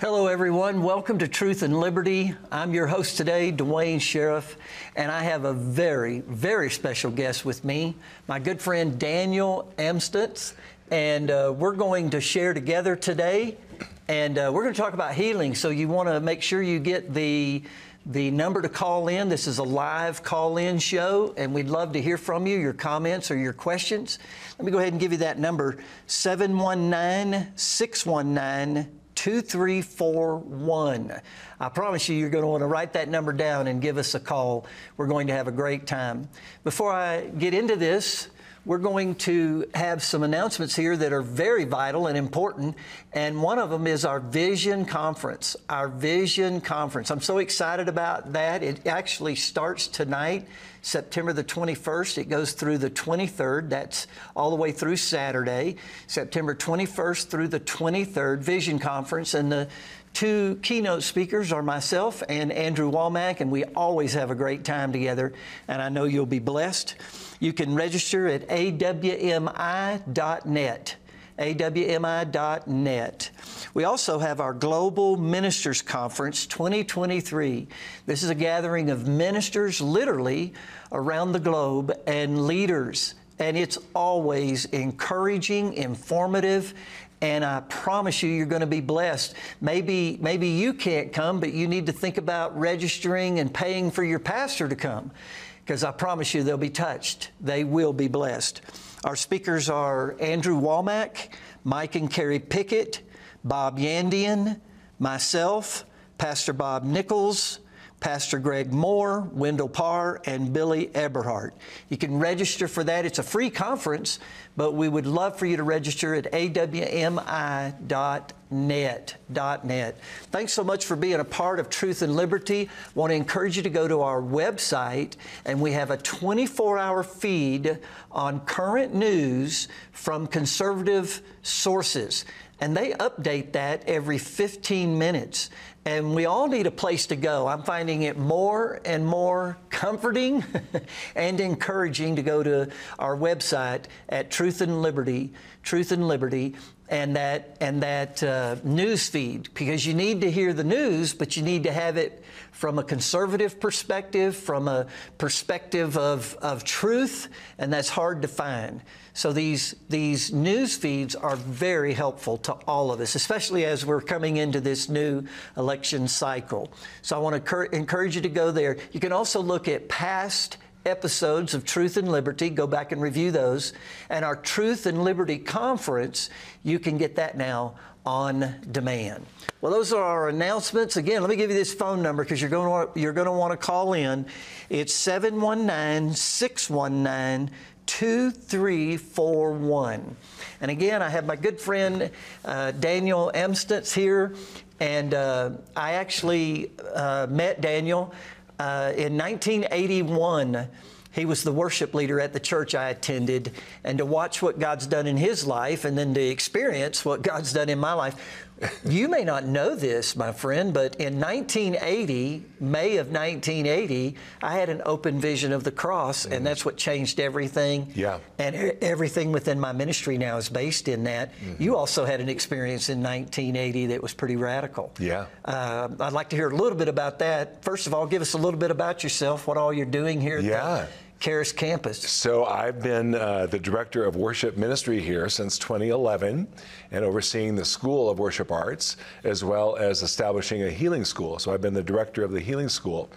Hello, everyone. Welcome to Truth and Liberty. I'm your host today, Duane Sheriff, and I have a very, very special guest with me, my good friend Daniel Amstutz. And uh, we're going to share together today, and uh, we're going to talk about healing. So, you want to make sure you get the the number to call in. This is a live call in show, and we'd love to hear from you, your comments or your questions. Let me go ahead and give you that number 719 619 2341. I promise you, you're going to want to write that number down and give us a call. We're going to have a great time. Before I get into this, we're going to have some announcements here that are very vital and important. And one of them is our Vision Conference. Our Vision Conference. I'm so excited about that. It actually starts tonight. September the 21st. It goes through the 23rd. That's all the way through Saturday. September 21st through the 23rd, Vision Conference. And the two keynote speakers are myself and Andrew Wommack, and we always have a great time together. And I know you'll be blessed. You can register at awmi.net awmi.net. We also have our Global Ministers Conference 2023. This is a gathering of ministers literally around the globe and leaders. And it's always encouraging, informative, and I promise you, you're going to be blessed. Maybe, maybe you can't come, but you need to think about registering and paying for your pastor to come, because I promise you, they'll be touched. They will be blessed. Our speakers are Andrew Wommack, Mike and Carrie Pickett, Bob Yandian, myself, Pastor Bob Nichols, Pastor Greg Moore, Wendell Parr, and Billy Eberhardt. You can register for that. It's a free conference, but we would love for you to register at awmi.net. Net. .net. Thanks so much for being a part of Truth and Liberty. Want to encourage you to go to our website, and we have a 24 hour feed on current news from conservative sources. And they update that every 15 minutes. And we all need a place to go. I'm finding it more and more comforting and encouraging to go to our website at Truth and Liberty, Truth and Liberty, and that and that uh, news feed because you need to hear the news, but you need to have it from a conservative perspective, from a perspective of, of truth, and that's hard to find. So these, these news feeds are very helpful to all of us, especially as we're coming into this new election cycle. So I want to encourage you to go there. You can also look at past episodes of Truth and Liberty. Go back and review those. And our Truth and Liberty conference, you can get that now on demand. Well, those are our announcements. Again, let me give you this phone number because you're going to you're going to want to call in. It's 719 619 2341. And again, I have my good friend uh, Daniel Amstutz here, and uh, I actually uh, met Daniel uh, in 1981. He was the worship leader at the church I attended, and to watch what God's done in his life and then to experience what God's done in my life you may not know this, my friend, but in 1980, May of 1980, I had an open vision of the cross, mm and that's what changed everything. Yeah. And everything within my ministry now is based in that. Mm-hmm. You also had an experience in 1980 that was pretty radical. Yeah. Uh, I'd like to hear a little bit about that. First of all, give us a little bit about yourself, what all you're doing here. Yeah. Charis campus? So I've been uh, the director of worship ministry here since 2011 and overseeing the School of Worship Arts as well as establishing a healing school. So I've been the director of the healing school.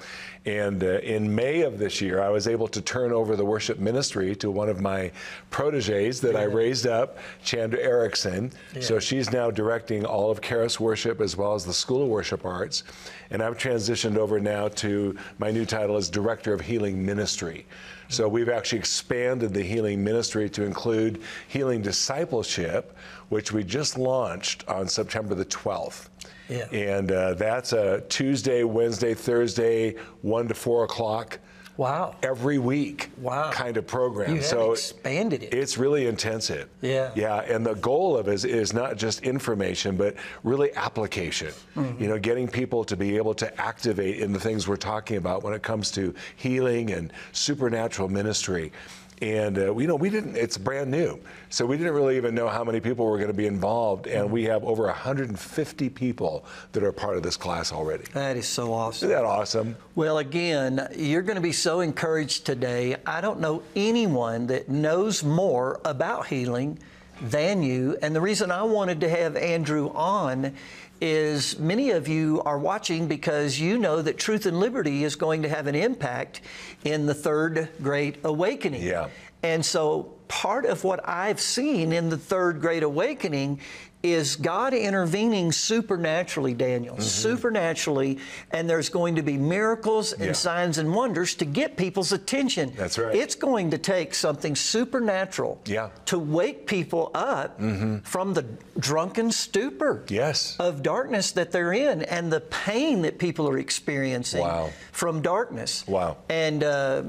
And uh, in May of this year, I was able to turn over the worship ministry to one of my proteges that yeah. I raised up, Chandra Erickson. Yeah. So she's now directing all of Charis Worship as well as the School of Worship Arts. And I've transitioned over now to my new title as Director of Healing Ministry. So we've actually expanded the healing ministry to include healing discipleship, which we just launched on September the 12th. Yeah. And uh, that's a Tuesday, Wednesday, Thursday, 1 to 4 o'clock Wow. every week Wow. kind of program. You so expanded it. It's really intensive. Yeah. Yeah, and the goal of it is, is not just information, but really application. Mm-hmm. You know, getting people to be able to activate in the things we're talking about when it comes to healing and supernatural ministry. And uh, you know, we didn't. It's brand new, so we didn't really even know how many people were going to be involved. And we have over 150 people that are part of this class already. That is so awesome. Isn't that awesome? Well, again, you're going to be so encouraged today. I don't know anyone that knows more about healing than you. And the reason I wanted to have Andrew on is many of you are watching because you know that Truth and Liberty is going to have an impact in the third great awakening. Yeah. And so part of what I've seen in the third great awakening is God intervening supernaturally, Daniel, supernaturally, and there's going to be miracles and Mm-hmm. Yeah. signs and wonders to get people's attention. That's right. It's going to take something supernatural Yeah. to wake people up from the drunken stupor Yes. of darkness that they're in and the pain that people are experiencing Wow. from darkness. Wow. And uh,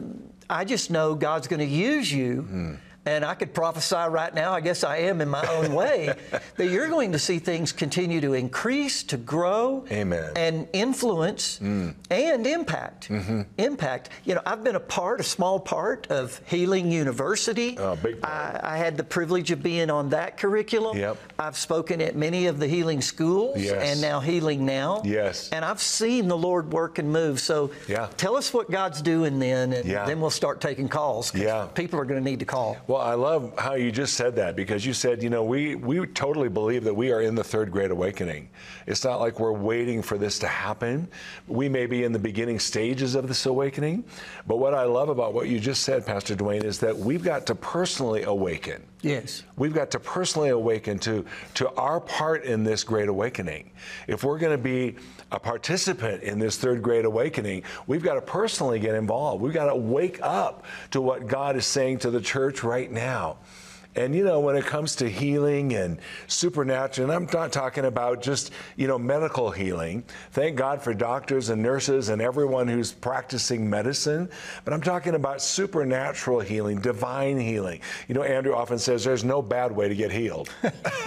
I just know God's going to use you. Hmm. And I could prophesy right now, I guess I am in my own way, that you're going to see things continue to increase, to grow, Amen. And influence and impact. Mm-hmm. Impact. You know, I've been a part, a small part of Healing University. Oh, big part. I, I had the privilege of being on that curriculum. Yep. I've spoken at many of the healing schools Yes. and now Healing Now. Yes. And I've seen the Lord work and move. So Yeah. tell us what God's doing then, and Yeah. then we'll start taking calls. Yeah. People are going to need to call. Well, I love how you just said that because you said, you know, we, we totally believe that we are in the third great awakening. It's not like we're waiting for this to happen. We may be in the beginning stages of this awakening. But what I love about what you just said, Pastor Duane, is that we've got to personally awaken. Yes. We've got to personally awaken to, to our part in this great awakening. If we're going to be a participant in this third great awakening, we've got to personally get involved. We've got to wake up to what God is saying to the church right now. And you know, when it comes to healing and supernatural, and I'm not talking about just, you know, medical healing. Thank God for doctors and nurses and everyone who's practicing medicine. But I'm talking about supernatural healing, divine healing. You know, Andrew often says there's no bad way to get healed.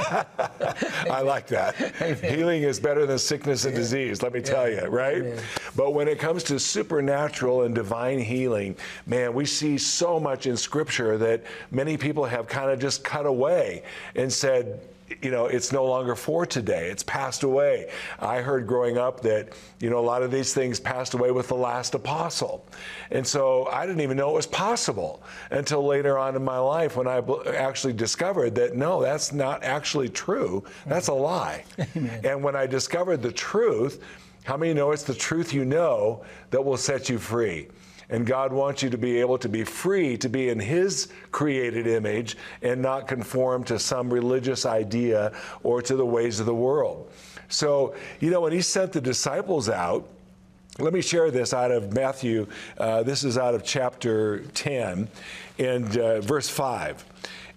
I like that. Healing is better than sickness and disease, let me tell you, right? But when it comes to supernatural and divine healing, man, we see so much in Scripture that many people have kind of just cut away and said, you know, it's no longer for today. It's passed away. I heard growing up that, you know, a lot of these things passed away with the last apostle. And so I didn't even know it was possible until later on in my life when I actually discovered that no, that's not actually true. That's a lie. And when I discovered the truth, how many know it's the truth you know that will set you free? And God wants you to be able to be free to be in His created image and not conform to some religious idea or to the ways of the world. So, you know, when He sent the disciples out, let me share this out of Matthew. Uh, this is out of chapter 10 and uh, verse 5.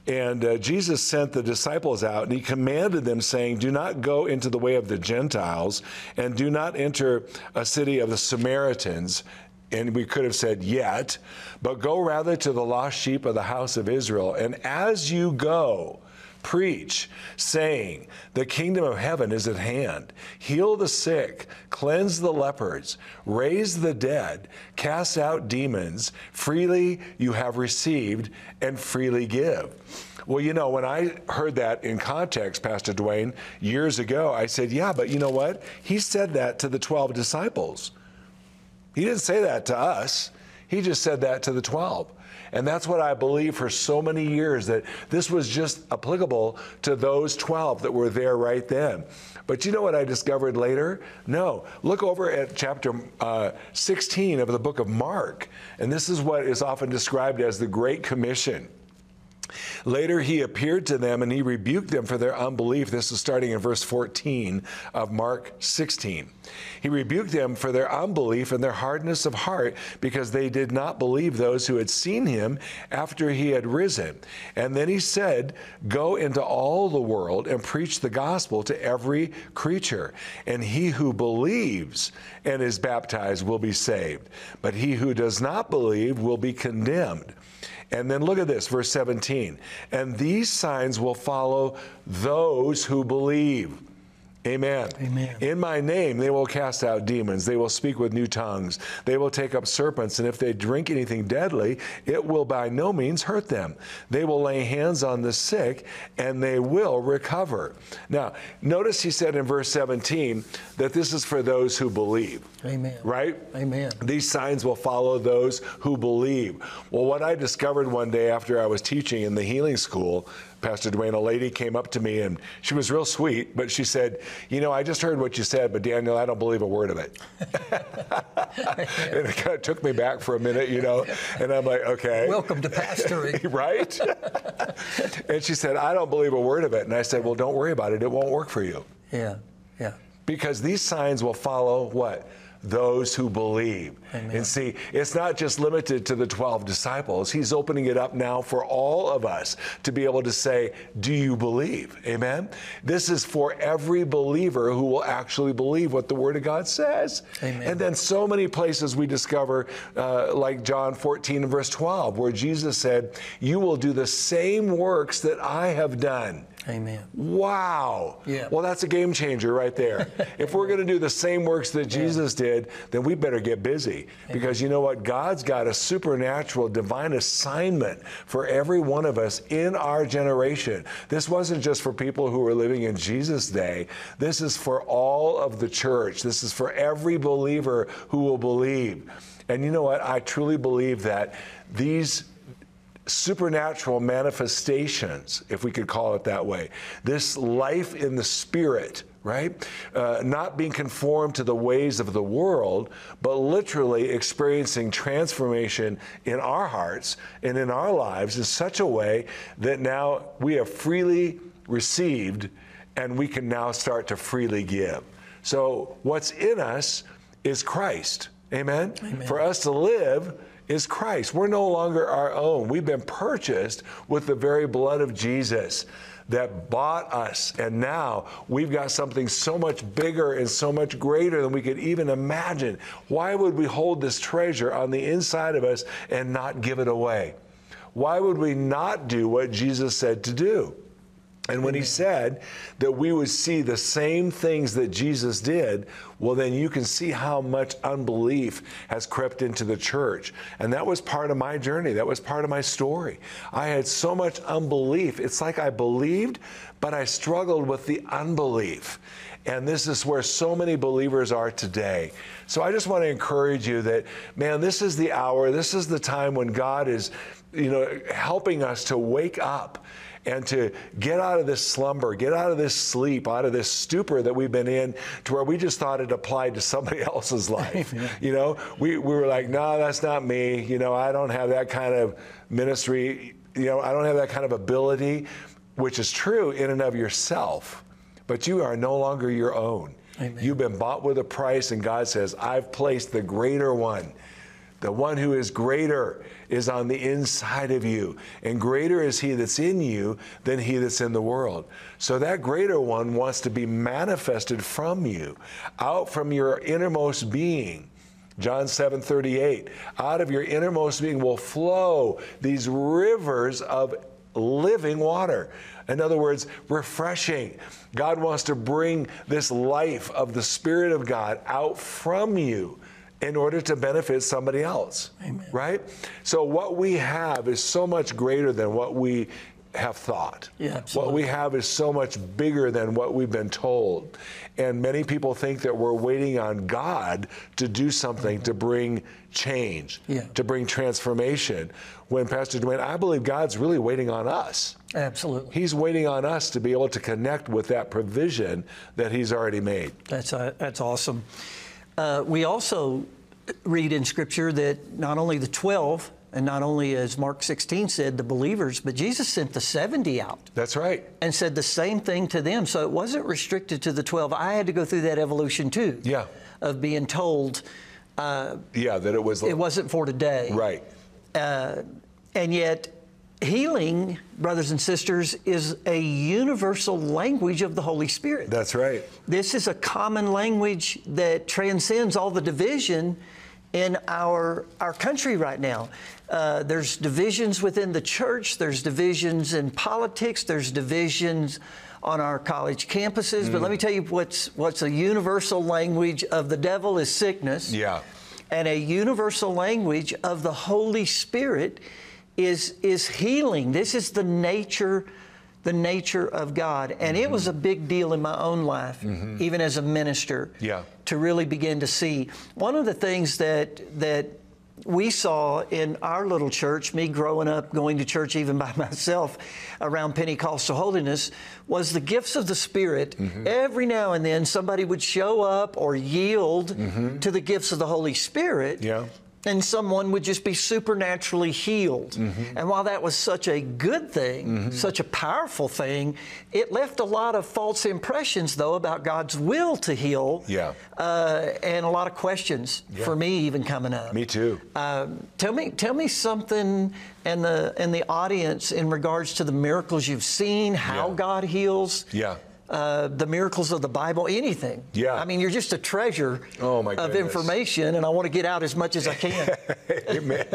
And uh, Jesus sent the disciples out and he commanded them, saying, Do not go into the way of the Gentiles and do not enter a city of the Samaritans. And we could have said, Yet, but go rather to the lost sheep of the house of Israel. And as you go, Preach, saying, The kingdom of heaven is at hand. Heal the sick, cleanse the lepers, raise the dead, cast out demons. Freely you have received, and freely give. Well, you know, when I heard that in context, Pastor Duane, years ago, I said, Yeah, but you know what? He said that to the 12 disciples. He didn't say that to us, he just said that to the 12. And that's what I believe for so many years that this was just applicable to those 12 that were there right then. But you know what I discovered later? No. Look over at chapter uh, 16 of the book of Mark. And this is what is often described as the Great Commission. Later, he appeared to them and he rebuked them for their unbelief. This is starting in verse 14 of Mark 16. He rebuked them for their unbelief and their hardness of heart because they did not believe those who had seen him after he had risen. And then he said, Go into all the world and preach the gospel to every creature. And he who believes and is baptized will be saved, but he who does not believe will be condemned. And then look at this, verse 17. And these signs will follow those who believe. Amen. Amen. In my name, they will cast out demons. They will speak with new tongues. They will take up serpents. And if they drink anything deadly, it will by no means hurt them. They will lay hands on the sick and they will recover. Now, notice he said in verse 17 that this is for those who believe. Amen. Right? Amen. These signs will follow those who believe. Well, what I discovered one day after I was teaching in the healing school Pastor Duane, a lady came up to me and she was real sweet, but she said, You know, I just heard what you said, but Daniel, I don't believe a word of it. and it kind of took me back for a minute, you know, and I'm like, Okay. Welcome to pastoring. right? and she said, I don't believe a word of it. And I said, Well, don't worry about it. It won't work for you. Yeah, yeah. Because these signs will follow what? Those who believe. Amen. And see, it's not just limited to the 12 disciples. He's opening it up now for all of us to be able to say, Do you believe? Amen? This is for every believer who will actually believe what the Word of God says. Amen. And then so many places we discover, uh, like John 14 and verse 12, where Jesus said, You will do the same works that I have done. Amen. Wow. Yeah. Well, that's a game changer right there. if we're going to do the same works that Jesus yeah. did, then we better get busy Amen. because you know what? God's got a supernatural divine assignment for every one of us in our generation. This wasn't just for people who were living in Jesus' day. This is for all of the church. This is for every believer who will believe. And you know what? I truly believe that these supernatural manifestations, if we could call it that way. This life in the spirit, right? Uh, not being conformed to the ways of the world, but literally experiencing transformation in our hearts and in our lives in such a way that now we have freely received and we can now start to freely give. So, what's in us is Christ. Amen? Amen. For us to live, is Christ. We're no longer our own. We've been purchased with the very blood of Jesus that bought us. And now we've got something so much bigger and so much greater than we could even imagine. Why would we hold this treasure on the inside of us and not give it away? Why would we not do what Jesus said to do? And when he said that we would see the same things that Jesus did, well, then you can see how much unbelief has crept into the church. And that was part of my journey. That was part of my story. I had so much unbelief. It's like I believed, but I struggled with the unbelief. And this is where so many believers are today. So I just want to encourage you that, man, this is the hour, this is the time when God is, you know, helping us to wake up and to get out of this slumber, get out of this sleep, out of this stupor that we've been in to where we just thought it applied to somebody else's life. you know, we, we were like, no, that's not me. You know, I don't have that kind of ministry. You know, I don't have that kind of ability, which is true in and of yourself, but you are no longer your own. Amen. You've been bought with a price, and God says, I've placed the greater one the one who is greater is on the inside of you, and greater is he that's in you than he that's in the world. So that greater one wants to be manifested from you, out from your innermost being. John 7 38, out of your innermost being will flow these rivers of living water. In other words, refreshing. God wants to bring this life of the Spirit of God out from you in order to benefit somebody else. Amen. Right? So what we have is so much greater than what we have thought. Yeah, absolutely. What we have is so much bigger than what we've been told. And many people think that we're waiting on God to do something mm-hmm. to bring change, yeah. to bring transformation. When Pastor Duane, I believe God's really waiting on us. Absolutely. He's waiting on us to be able to connect with that provision that He's already made. That's, uh, that's awesome. Uh, we also read in Scripture that not only the 12 And not only, as Mark 16 said, the believers, but Jesus sent the 70 out That's right. and said the same thing to them. So it wasn't restricted to the 12. I had to go through that evolution too. Yeah. Of being told uh, Yeah, that it was. it wasn't for today. Right. Uh, and yet, healing, brothers and sisters, is a universal language of the Holy Spirit. That's right. This is a common language that transcends all the division in our our country right now. Uh, there's divisions within the church. There's divisions in politics. There's divisions on our college campuses. But let me tell you what's what's a universal language of the devil is sickness. Yeah. And a universal language of the Holy Spirit is is healing. This is the nature the nature of God. And it was a mm-hmm. big deal in my own life, mm-hmm. even as a minister, Yeah. to really begin to see. One of the things that that we saw in our little church, me growing up, going to church even by myself around Pentecostal holiness, was the gifts of the Spirit. Mm-hmm. Every now and then somebody would show up or yield to the gifts of the Holy Spirit Yeah. And someone would just be supernaturally healed. Mm-hmm. And while that was such a good thing, such a powerful thing, it left a lot of false impressions, though, about God's will to heal. Yeah. Uh, and a lot of questions for me even coming up. Me too. Um, tell me, tell me something, and the and the audience in regards to the miracles you've seen, how Yeah. God heals. Yeah. Uh, the miracles of the Bible, anything. Yeah. I mean, you're just a treasure Oh, of information, and I want to get out as much as I can. Amen.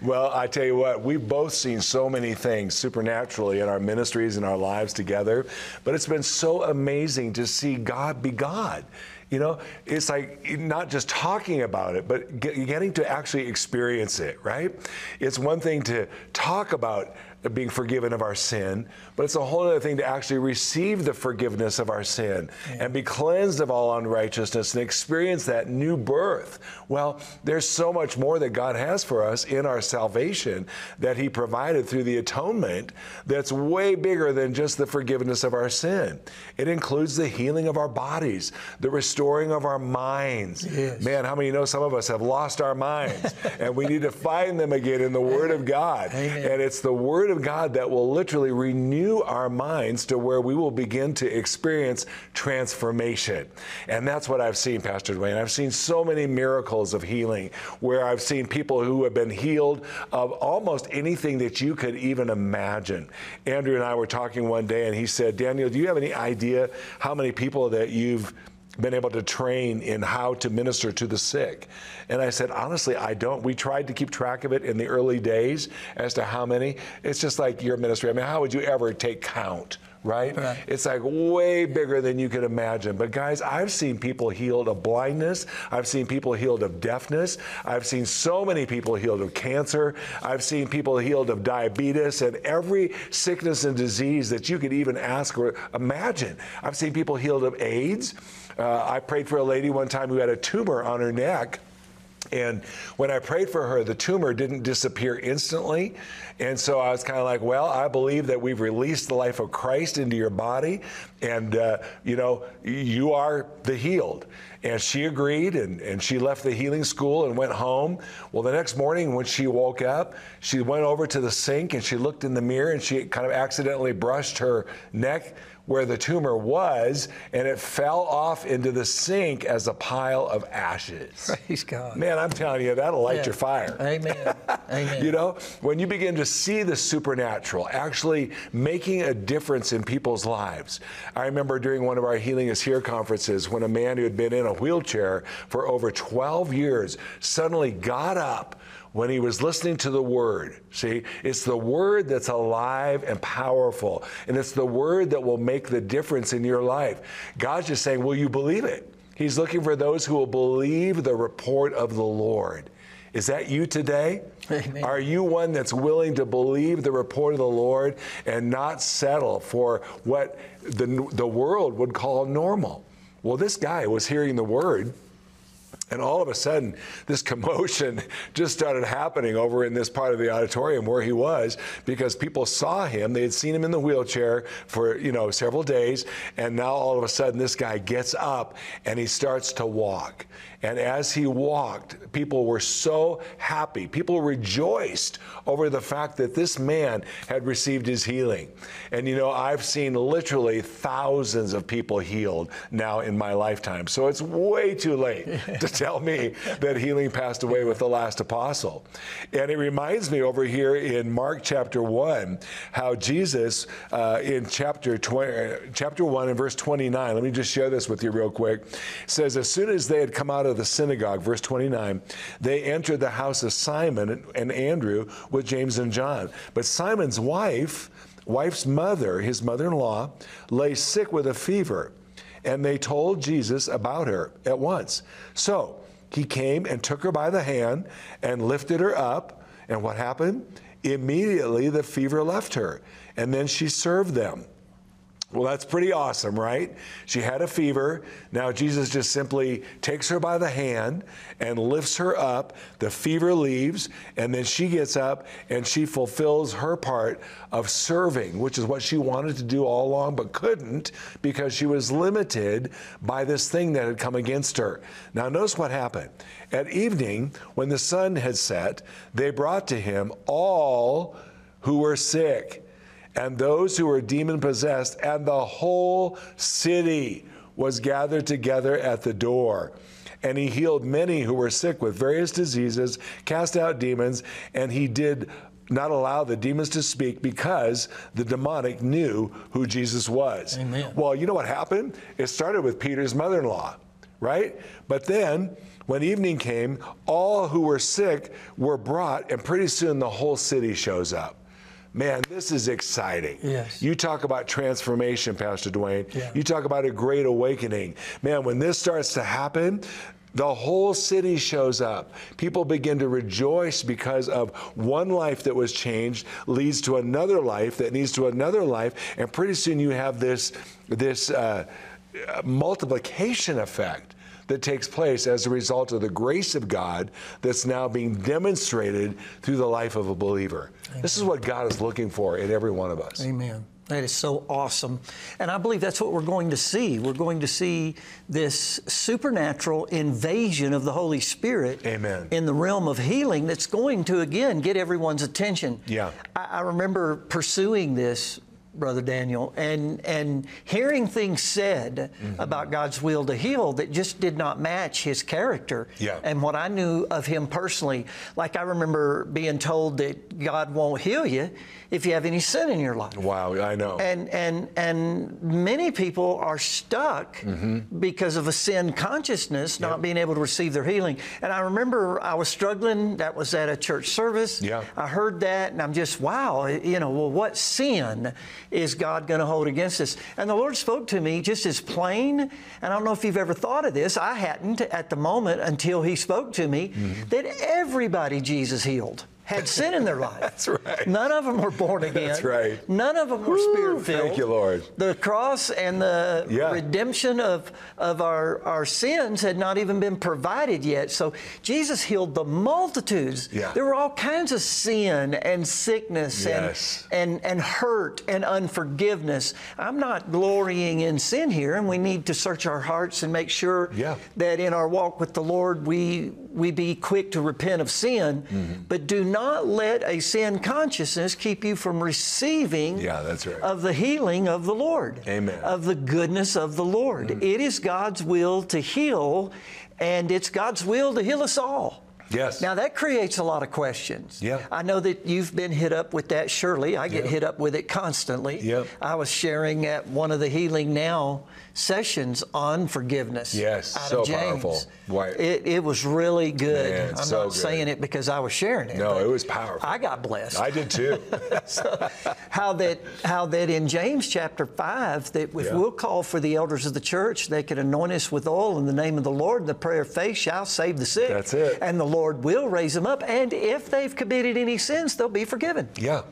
well, I tell you what, we've both seen so many things supernaturally in our ministries and our lives together, but it's been so amazing to see God be God. You know, it's like not just talking about it, but get, getting to actually experience it, right? It's one thing to talk about being forgiven of our sin, but it's a whole other thing to actually receive the forgiveness of our sin and be cleansed of all unrighteousness and experience that new birth. Well, there's so much more that God has for us in our salvation that He provided through the atonement that's way bigger than just the forgiveness of our sin. It includes the healing of our bodies, the restoring of our minds. Yes. Man, how many know some of us have lost our minds and we need to find them again in the Word of God? Amen. And it's the Word of God that will literally renew our minds to where we will begin to experience transformation. And that's what I've seen, Pastor Duane. I've seen so many miracles of healing where I've seen people who have been healed of almost anything that you could even imagine. Andrew and I were talking one day, and he said, Daniel, do you have any idea how many people that you've been able to train in how to minister to the sick. And I said, honestly, I don't. We tried to keep track of it in the early days as to how many. It's just like your ministry. I mean, how would you ever take count? Right? Right. It's like way bigger than you could imagine. But guys, I've seen people healed of blindness. I've seen people healed of deafness. I've seen so many people healed of cancer. I've seen people healed of diabetes and every sickness and disease that you could even ask or imagine. I've seen people healed of AIDS. Uh, I prayed for a lady one time who had a tumor on her neck. And when I prayed for her, the tumor didn't disappear instantly. And so I was kind of like, well, I believe that we've released the life of Christ into your body. And, uh, you know, you are the healed. And she agreed and, and she left the healing school and went home. Well, the next morning when she woke up, she went over to the sink and she looked in the mirror and she kind of accidentally brushed her neck where the tumor was and it fell off into the sink as a pile of ashes. Praise God. Man, I'm telling you, that'll light Yeah. your fire. Amen. Amen. You know, when you begin to see the supernatural actually making a difference in people's lives. I remember during one of our Healing is Here conferences when a man who had been in a wheelchair for over 12 years suddenly got up when he was listening to the word. See, it's the word that's alive and powerful, and it's the word that will make the difference in your life. God's just saying, Will you believe it? He's looking for those who will believe the report of the Lord. Is that you today? Amen. Are you one that's willing to believe the report of the Lord and not settle for what the, the world would call normal? Well, this guy was hearing the word And all of a sudden, this commotion just started happening over in this part of the auditorium where he was because people saw him. They had seen him in the wheelchair for, you know, several days. And now all of a sudden, this guy gets up and he starts to walk. And as he walked, people were so happy. People rejoiced over the fact that this man had received his healing. And you know, I've seen literally thousands of people healed now in my lifetime. So it's way too late to tell me that healing passed away with the last apostle. And it reminds me over here in Mark chapter 1 how Jesus uh, in chapter 20, chapter 1 and verse 29, let me just share this with you real quick, says, As soon as they had come out of the synagogue, verse 29, they entered the house of Simon and Andrew with James and John. But Simon's wife, wife's mother, his mother in law, lay sick with a fever, and they told Jesus about her at once. So he came and took her by the hand and lifted her up. And what happened? Immediately the fever left her, and then she served them. Well, that's pretty awesome, right? She had a fever. Now Jesus just simply takes her by the hand and lifts her up. The fever leaves, and then she gets up and she fulfills her part of serving, which is what she wanted to do all along but couldn't because she was limited by this thing that had come against her. Now, notice what happened. At evening, when the sun had set, they brought to him all who were sick and those who were demon possessed, and the whole city was gathered together at the door. And he healed many who were sick with various diseases, cast out demons, and he did not allow the demons to speak because the demonic knew who Jesus was. Amen. Well, you know what happened? It started with Peter's mother in law, right? But then when evening came, all who were sick were brought, and pretty soon the whole city shows up. Man, this is exciting. Yes. You talk about transformation, Pastor Duane. Yeah. You talk about a great awakening. Man, when this starts to happen, the whole city shows up. People begin to rejoice because of one life that was changed leads to another life that leads to another life, and pretty soon you have this this uh, multiplication effect that takes place as a result of the grace of God that's now being demonstrated through the life of a believer. Amen. This is what God is looking for in every one of us. Amen. That is so awesome. And I believe that's what we're going to see. We're going to see this supernatural invasion of the Holy Spirit Amen. in the realm of healing that's going to, again, get everyone's attention. Yeah. I, I remember pursuing this Brother Daniel, and and hearing things said mm-hmm. about God's will to heal that just did not match His character yeah. and what I knew of Him personally. Like I remember being told that God won't heal you if you have any sin in your life. Wow, I know. And and and many people are stuck mm-hmm. because of a sin consciousness, not being able to receive their healing. And I remember I was struggling. That was at a church service. Yeah. I heard that, and I'm just wow. You know, well, what sin is God going to hold against us? And the Lord spoke to me just as plain. And I don't know if you've ever thought of this. I hadn't at the moment until He spoke to me mm-hmm. that everybody Jesus healed had sin in their life. That's right. None of them were born again. That's right. None of them were spirit filled. Thank you, Lord. The cross and the yeah. redemption of, of our, our sins had not even been provided yet. So Jesus healed the multitudes. Yeah. There were all kinds of sin and sickness yes. and, and, and hurt and unforgiveness. I'm not glorying in sin here, and we need to search our hearts and make sure yeah. that in our walk with the Lord we, we be quick to repent of sin, mm-hmm. but do not let a sin consciousness keep you from receiving yeah, that's right. of the healing of the Lord. Amen. Of the goodness of the Lord. Mm. It is God's will to heal, and it's God's will to heal us all. Yes. Now that creates a lot of questions. Yeah. I know that you've been hit up with that, surely. I get hit up with it constantly. Yep. I was sharing at one of the Healing Now sessions on forgiveness. Yes, out so of James. powerful. Why? It, it was really good. Man, I'm so not good. saying it because I was sharing it. No, it was powerful. I got blessed. I did too. so, how that how that in James chapter five that if Yeah. we'll call for the elders of the church, they can anoint us with oil in the name of the Lord, and the prayer of faith shall save the sick. That's it. And the Lord will raise them up, and if they've committed any sins, they'll be forgiven. yeah.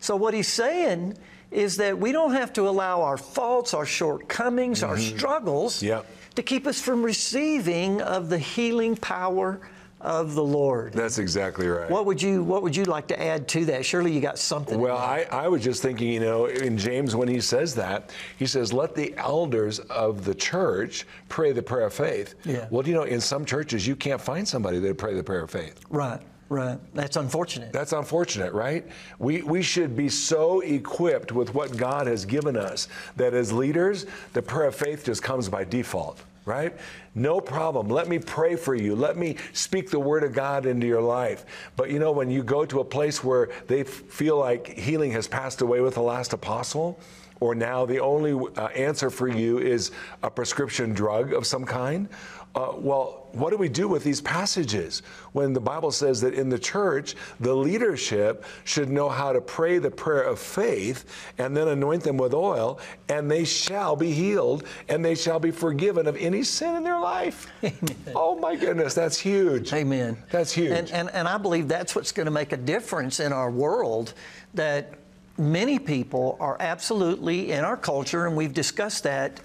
So what he's saying is that we don't have to allow our faults, our shortcomings, our mm-hmm. struggles Yep. to keep us from receiving of the healing power of the Lord. That's exactly right. What would you What would you like to add to that? Surely you got something. Well, I, I was just thinking, you know, in James, when he says that, he says, let the elders of the church pray the prayer of faith. Yeah. Well, you know, in some churches, you can't find somebody that pray the prayer of faith. right, right. That's unfortunate. That's unfortunate, right? We, we should be so equipped with what God has given us that as leaders, the prayer of faith just comes by default, right? No problem. Let me pray for you. Let me speak the word of God into your life. But you know, when you go to a place where they feel like healing has passed away with the last apostle, or now the only uh, answer for you is a prescription drug of some kind, uh, well, what do we do with these passages when the Bible says that in the church, the leadership should know how to pray the prayer of faith and then anoint them with oil, and they shall be healed and they shall be forgiven of any sin in their life? Oh my goodness, that's huge. Amen. That's huge. And, and, and I believe that's what's going to make a difference in our world that many people are absolutely in our culture, and we've discussed that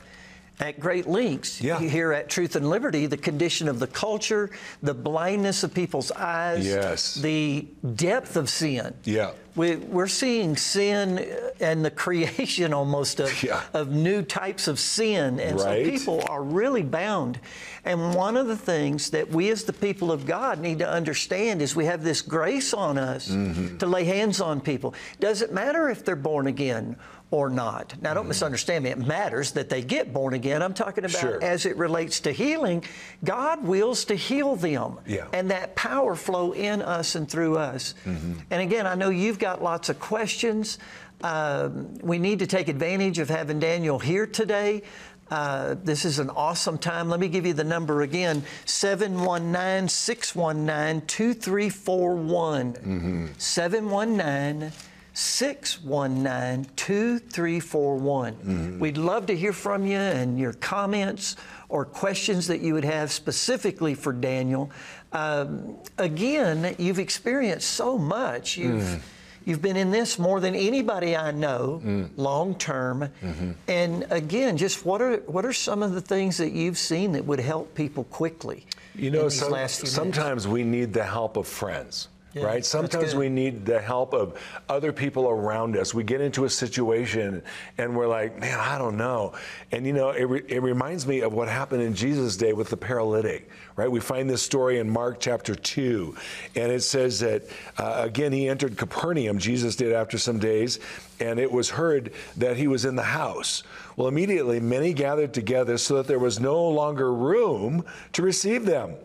at great lengths Yeah. here at Truth and Liberty the condition of the culture, the blindness of people's eyes, Yes. the depth of sin. Yeah. We, we're seeing sin and the creation almost of, Yeah. of new types of sin. And Right. so people are really bound. And one of the things that we as the people of God need to understand is we have this grace on us Mm-hmm. to lay hands on people. Doesn't matter if they're born again or not. Now, Mm-hmm. don't misunderstand me. It matters that they get born again. I'm talking about Sure. as it relates to healing. God wills to heal them. Yeah. And that power flow in us and through us. Mm-hmm. And again, I know you've got lots of questions. Um, we need to take advantage of having Daniel here today. Uh, this is an awesome time. Let me give you the number again 719 619 2341. 719 619 2341. We'd love to hear from you and your comments or questions that you would have specifically for Daniel. Um, again, you've experienced so much. You've You've been in this more than anybody I know, Mm. long term. Mm-hmm. And again, just what are what are some of the things that you've seen that would help people quickly? You in know, these some- last few minutes? sometimes we need the help of friends. Yeah, right? Sometimes we need the help of other people around us. We get into a situation and we're like, man, I don't know. And you know, it, re- it reminds me of what happened in Jesus' day with the paralytic, right? We find this story in Mark chapter 2. And it says that, uh, again, he entered Capernaum, Jesus did after some days, and it was heard that he was in the house. Well, immediately many gathered together so that there was no longer room to receive them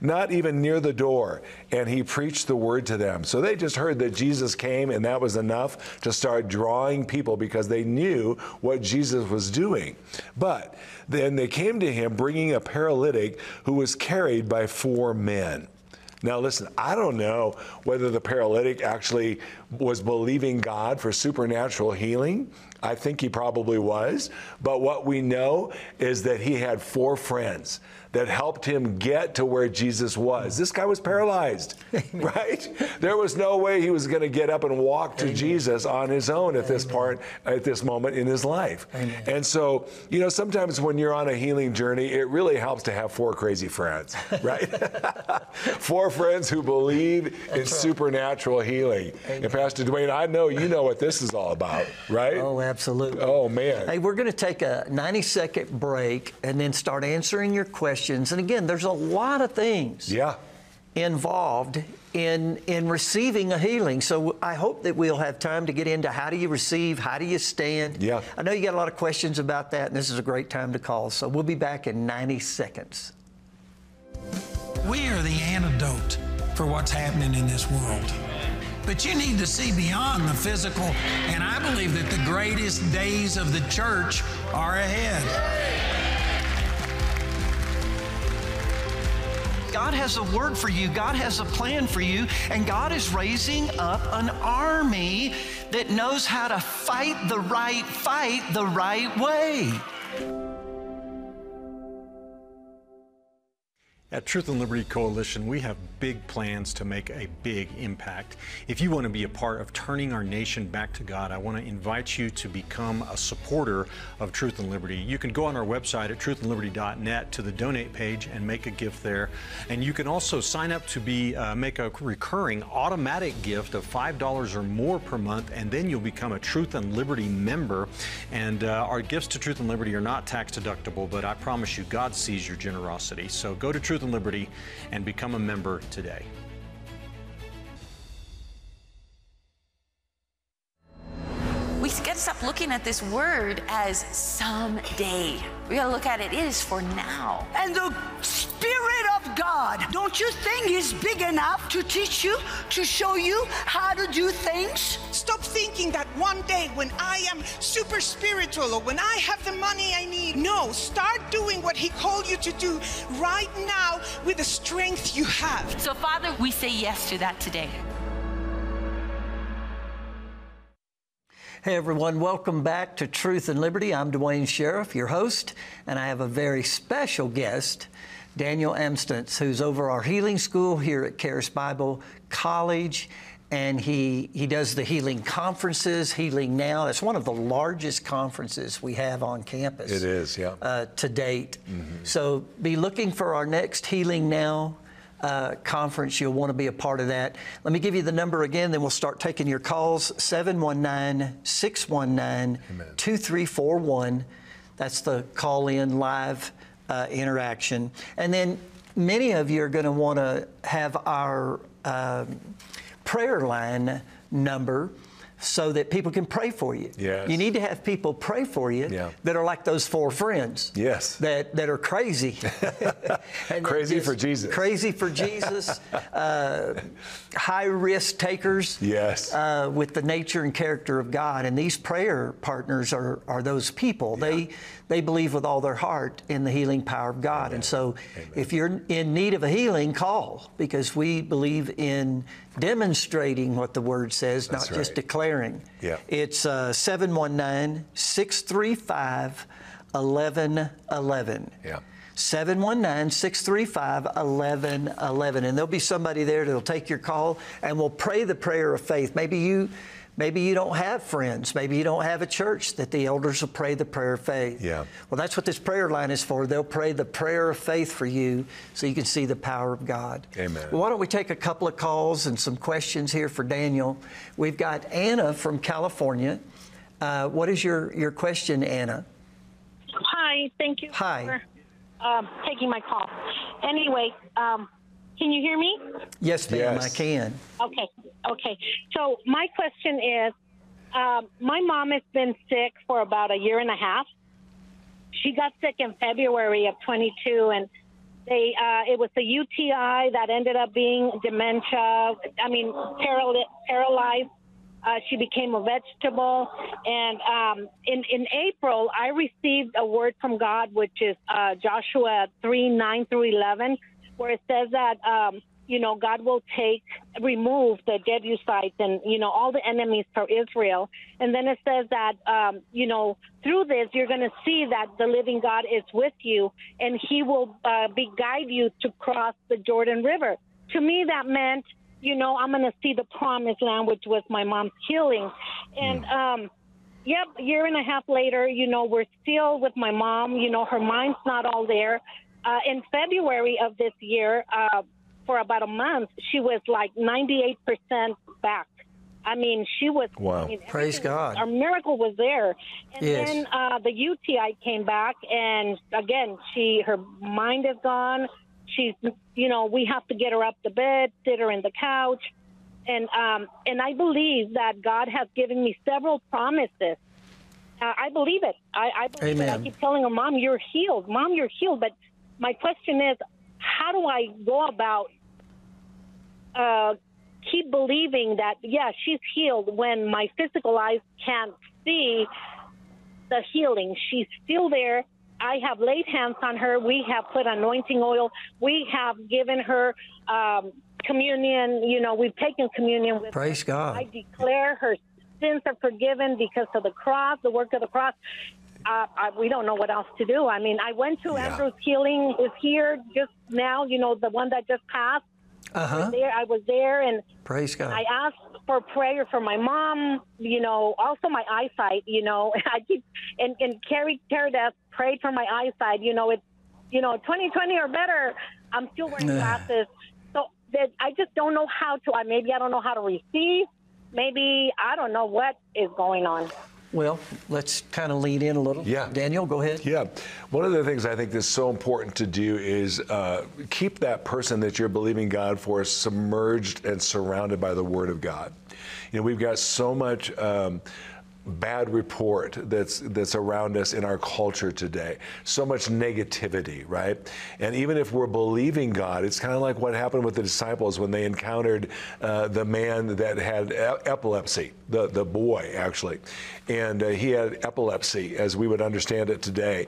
not even near the door, and he preached the word to them. So they just heard that Jesus came, and that was enough to start drawing people because they knew what Jesus was doing. But then they came to him bringing a paralytic who was carried by four men. Now, listen, I don't know whether the paralytic actually was believing God for supernatural healing. I think he probably was. But what we know is that he had four friends that helped him get to where Jesus was. This guy was paralyzed, right? There was no way he was going to get up and walk to Jesus on his own at this part, at this moment in his life. And so, you know, sometimes when you're on a healing journey, it really helps to have four crazy friends, right? four friends who believe in supernatural healing. And Pastor Duane, I know you know what this is all about, right? Oh, absolutely. Oh, man. Hey, we're going to take a 90 second break and then start answering your questions. And again, there's a lot of things Yeah. involved in in receiving a healing. So I hope that we'll have time to get into how do you receive, how do you stand. Yeah. I know you got a lot of questions about that, and this is a great time to call. So we'll be back in 90 seconds. We are the antidote for what's happening in this world. But you need to see beyond the physical, and I believe that the greatest days of the church are ahead. God has a word for you, God has a plan for you, and God is raising up an army that knows how to fight the right fight the right way. At Truth and Liberty Coalition, we have big plans to make a big impact. If you want to be a part of turning our nation back to God, I want to invite you to become a supporter of Truth and Liberty. You can go on our website at truthandliberty.net to the donate page and make a gift there. And you can also sign up to be uh, make a recurring automatic gift of $5 or more per month, and then you'll become a Truth and Liberty member. And uh, our gifts to Truth and Liberty are not tax deductible, but I promise you, God sees your generosity. So go to Truth Truth and Liberty and become a member today. We got to stop looking at this word as someday. We got to look at it, it is for now. And the Spirit of God, don't you think is big enough to teach you, to show you how to do things? Stop thinking that one day when I am super spiritual or when I have the money I need. No, start doing what He called you to do right now with the strength you have. So, Father, we say yes to that today. Hey everyone, welcome back to Truth and Liberty. I'm Duane Sheriff, your host, and I have a very special guest, Daniel Amstutz, who's over our healing school here at Charis Bible College. And he, he does the healing conferences, Healing Now. It's one of the largest conferences we have on campus. It is, yeah. Uh, to date. Mm-hmm. So be looking for our next Healing Now uh, conference. You'll want to be a part of that. Let me give you the number again, then we'll start taking your calls 719 619 2341. That's the call in live uh, interaction. And then many of you are going to want to have our uh, prayer line number so that people can pray for you. Yes. You need to have people pray for you yeah. that are like those four friends. Yes. That that are crazy. crazy for Jesus. Crazy for Jesus. uh, high risk takers. Yes. Uh, with the nature and character of God, and these prayer partners are are those people. Yeah. They they believe with all their heart in the healing power of God. Amen. And so, Amen. if you're in need of a healing, call because we believe in demonstrating what the Word says, That's not right. just declaring. Yeah. It's uh, 719 635 1111. Yeah. 719 635 1111. And there'll be somebody there that'll take your call and we'll pray the prayer of faith. Maybe you. Maybe you don't have friends. Maybe you don't have a church that the elders will pray the prayer of faith. Yeah. Well, that's what this prayer line is for. They'll pray the prayer of faith for you so you can see the power of God. Amen. Well, why don't we take a couple of calls and some questions here for Daniel? We've got Anna from California. Uh, what is your, your question, Anna? Hi, thank you Hi. for um, taking my call. Anyway, um, can you hear me? Yes, ma'am, Yes. I can. Okay, okay. So my question is, um, my mom has been sick for about a year and a half. She got sick in February of 22, and they uh, it was a UTI that ended up being dementia. I mean, paral- paralyzed. Uh, she became a vegetable, and um, in in April, I received a word from God, which is uh, Joshua three nine through eleven, where it says that um, you know God will take remove the Jebusites and you know all the enemies for Israel, and then it says that um, you know through this you're going to see that the living God is with you, and He will uh, be guide you to cross the Jordan River. To me, that meant you know I'm going to see the promised land, which was my mom's healing, and. um Yep, a year and a half later, you know, we're still with my mom. You know, her mind's not all there. Uh, in February of this year, uh, for about a month, she was like 98% back. I mean, she was. Wow. I mean, Praise everything- God. Our miracle was there. And Yes. then uh, the UTI came back, and again, she her mind is gone. She's, you know, we have to get her up to bed, sit her in the couch, and um, and I believe that God has given me several promises. Uh, I believe it. I, I believe it. I keep telling her, "Mom, you're healed. Mom, you're healed." But my question is, how do I go about uh, keep believing that yeah, she's healed when my physical eyes can't see the healing? She's still there. I have laid hands on her. We have put anointing oil. We have given her um, communion. You know, we've taken communion with Praise God. I declare her sins are forgiven because of the cross, the work of the cross. Uh, I, we don't know what else to do. I mean, I went to Yeah. Andrew's Healing is here just now. You know, the one that just passed. Uh huh. There, I was there, and Praise God. I asked for prayer for my mom. You know, also my eyesight. You know, I keep and and Carrie that prayed for my eyesight. You know, it's you know 2020 or better. I'm still wearing glasses, so that I just don't know how to. I maybe I don't know how to receive. Maybe I don't know what is going on. Well, let's kind of lean in a little. Yeah. Daniel, go ahead. Yeah. One of the things I think that's so important to do is uh, keep that person that you're believing God for submerged and surrounded by the Word of God. You know, we've got so much. Um, bad report that's that's around us in our culture today. So much negativity right? And even if we're believing god it's kind of like what happened with the disciples when they encountered uh, the man that had epilepsy the the boy actually. And uh, he had epilepsy as we would understand it today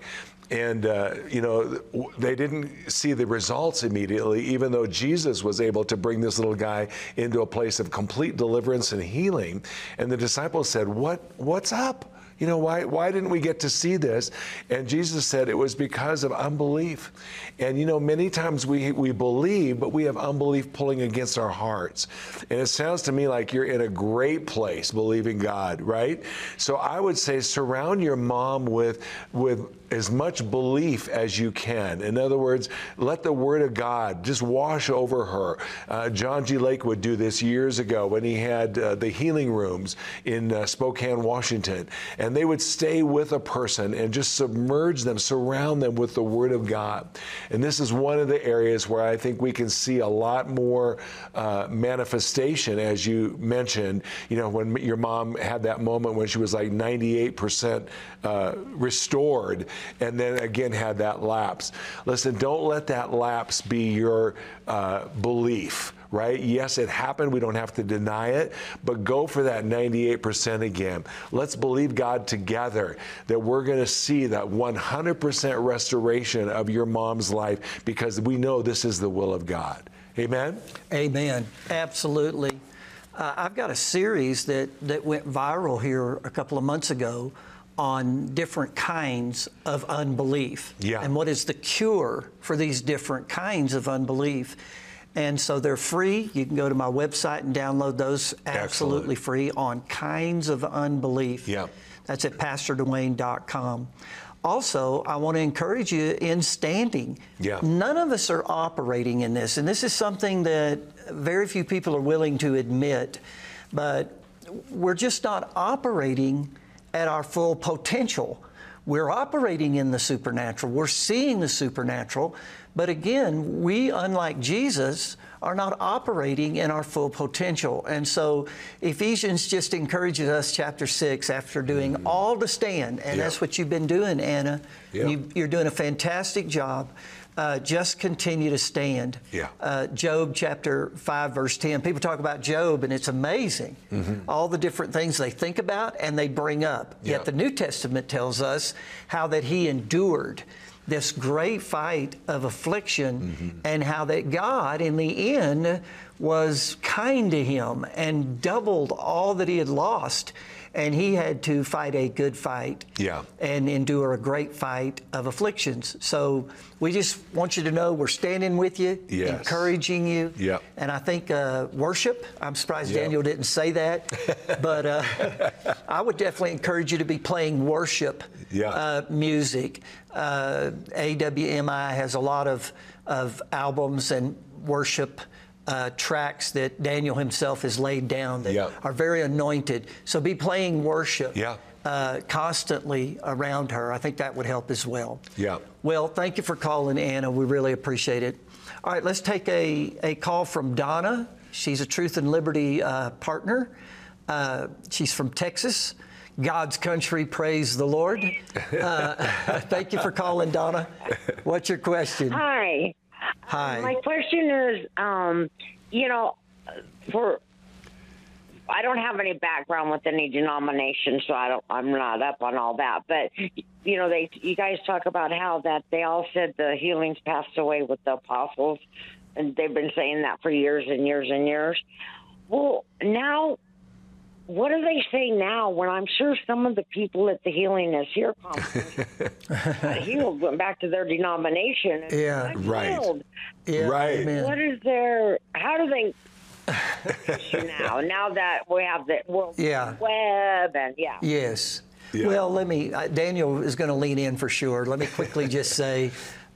and uh, you know they didn't see the results immediately even though jesus was able to bring this little guy into a place of complete deliverance and healing. And the disciples said what what's up? You know why why didn't we get to see this? And jesus said it was because of unbelief. And you know many times we we believe but we have unbelief pulling against our hearts. And it sounds to me like you're in a great place believing god right? So i would say surround your mom with with as much belief as you can. In other words, let the Word of God just wash over her. Uh, John G. Lake would do this years ago when he had uh, the healing rooms in uh, Spokane, Washington. And they would stay with a person and just submerge them, surround them with the Word of God. And this is one of the areas where I think we can see a lot more uh, manifestation, as you mentioned. You know, when your mom had that moment when she was like 98% uh, restored and then again had that lapse. Listen, don't let that lapse be your uh, belief. Right? Yes, it happened. We don't have to deny it, but go for that 98% again. Let's believe God together that we're going to see that 100% restoration of your mom's life because we know this is the will of God. Amen? Amen. Absolutely. Uh, I've got a series that, that went viral here a couple of months ago on different kinds of unbelief. Yeah. And what is the cure for these different kinds of unbelief? And so they're free. You can go to my website and download those absolutely free on kinds of unbelief. Yeah. That's at pastorduane.com. Also, I want to encourage you in standing. Yeah. None of us are operating in this, and this is something that very few people are willing to admit, but we're just not operating at our full potential. We're operating in the supernatural, we're seeing the supernatural, but again, we, unlike Jesus, are not operating in our full potential. And so Ephesians just encourages us, chapter 6, after doing mm. all to stand, and that's what you've been doing, Anna. You, you're doing a fantastic job. Uh, just continue to stand. Yeah. Uh, Job chapter 5, verse 10. People talk about Job, and it's amazing all the different things they think about and they bring up. Yeah. Yet the New Testament tells us how that he endured this great fight of affliction and how that God, in the end, was kind to him and doubled all that he had lost. And he had to fight a good fight Yeah. and endure a great fight of afflictions. So we just want you to know we're standing with you, Yes. encouraging you. Yeah. And I think uh, worship, I'm surprised Yeah. Daniel didn't say that, but uh, I would definitely encourage you to be playing worship Yeah. uh, music. Uh, AWMI has a lot of, of albums and worship. Uh, tracks that Daniel himself has laid down that Yeah. are very anointed. So be playing worship Yeah. uh, constantly around her. I think that would help as well. Yeah. Well, thank you for calling, Anna. We really appreciate it. All right, let's take a, a call from Donna. She's a Truth and Liberty uh, partner. Uh, she's from Texas. God's country, praise the Lord. Uh, thank you for calling, Donna. What's your question? Hi. Hi. My question is, um, you know, for I don't have any background with any denomination, so I don't. I'm not up on all that. But you know, they you guys talk about how that they all said the healings passed away with the apostles, and they've been saying that for years and years and years. Well, now what do they say now? When I'm sure some of the people at the Healing is Here conference healed, went back to their denomination. And Yeah. Right. Yeah, Right. amen. What is their? How do they? now, now that we have the World Yeah. Web and yeah. Yes. Yeah. Well, let me, uh, Daniel is going to lean in for sure. Let me quickly just say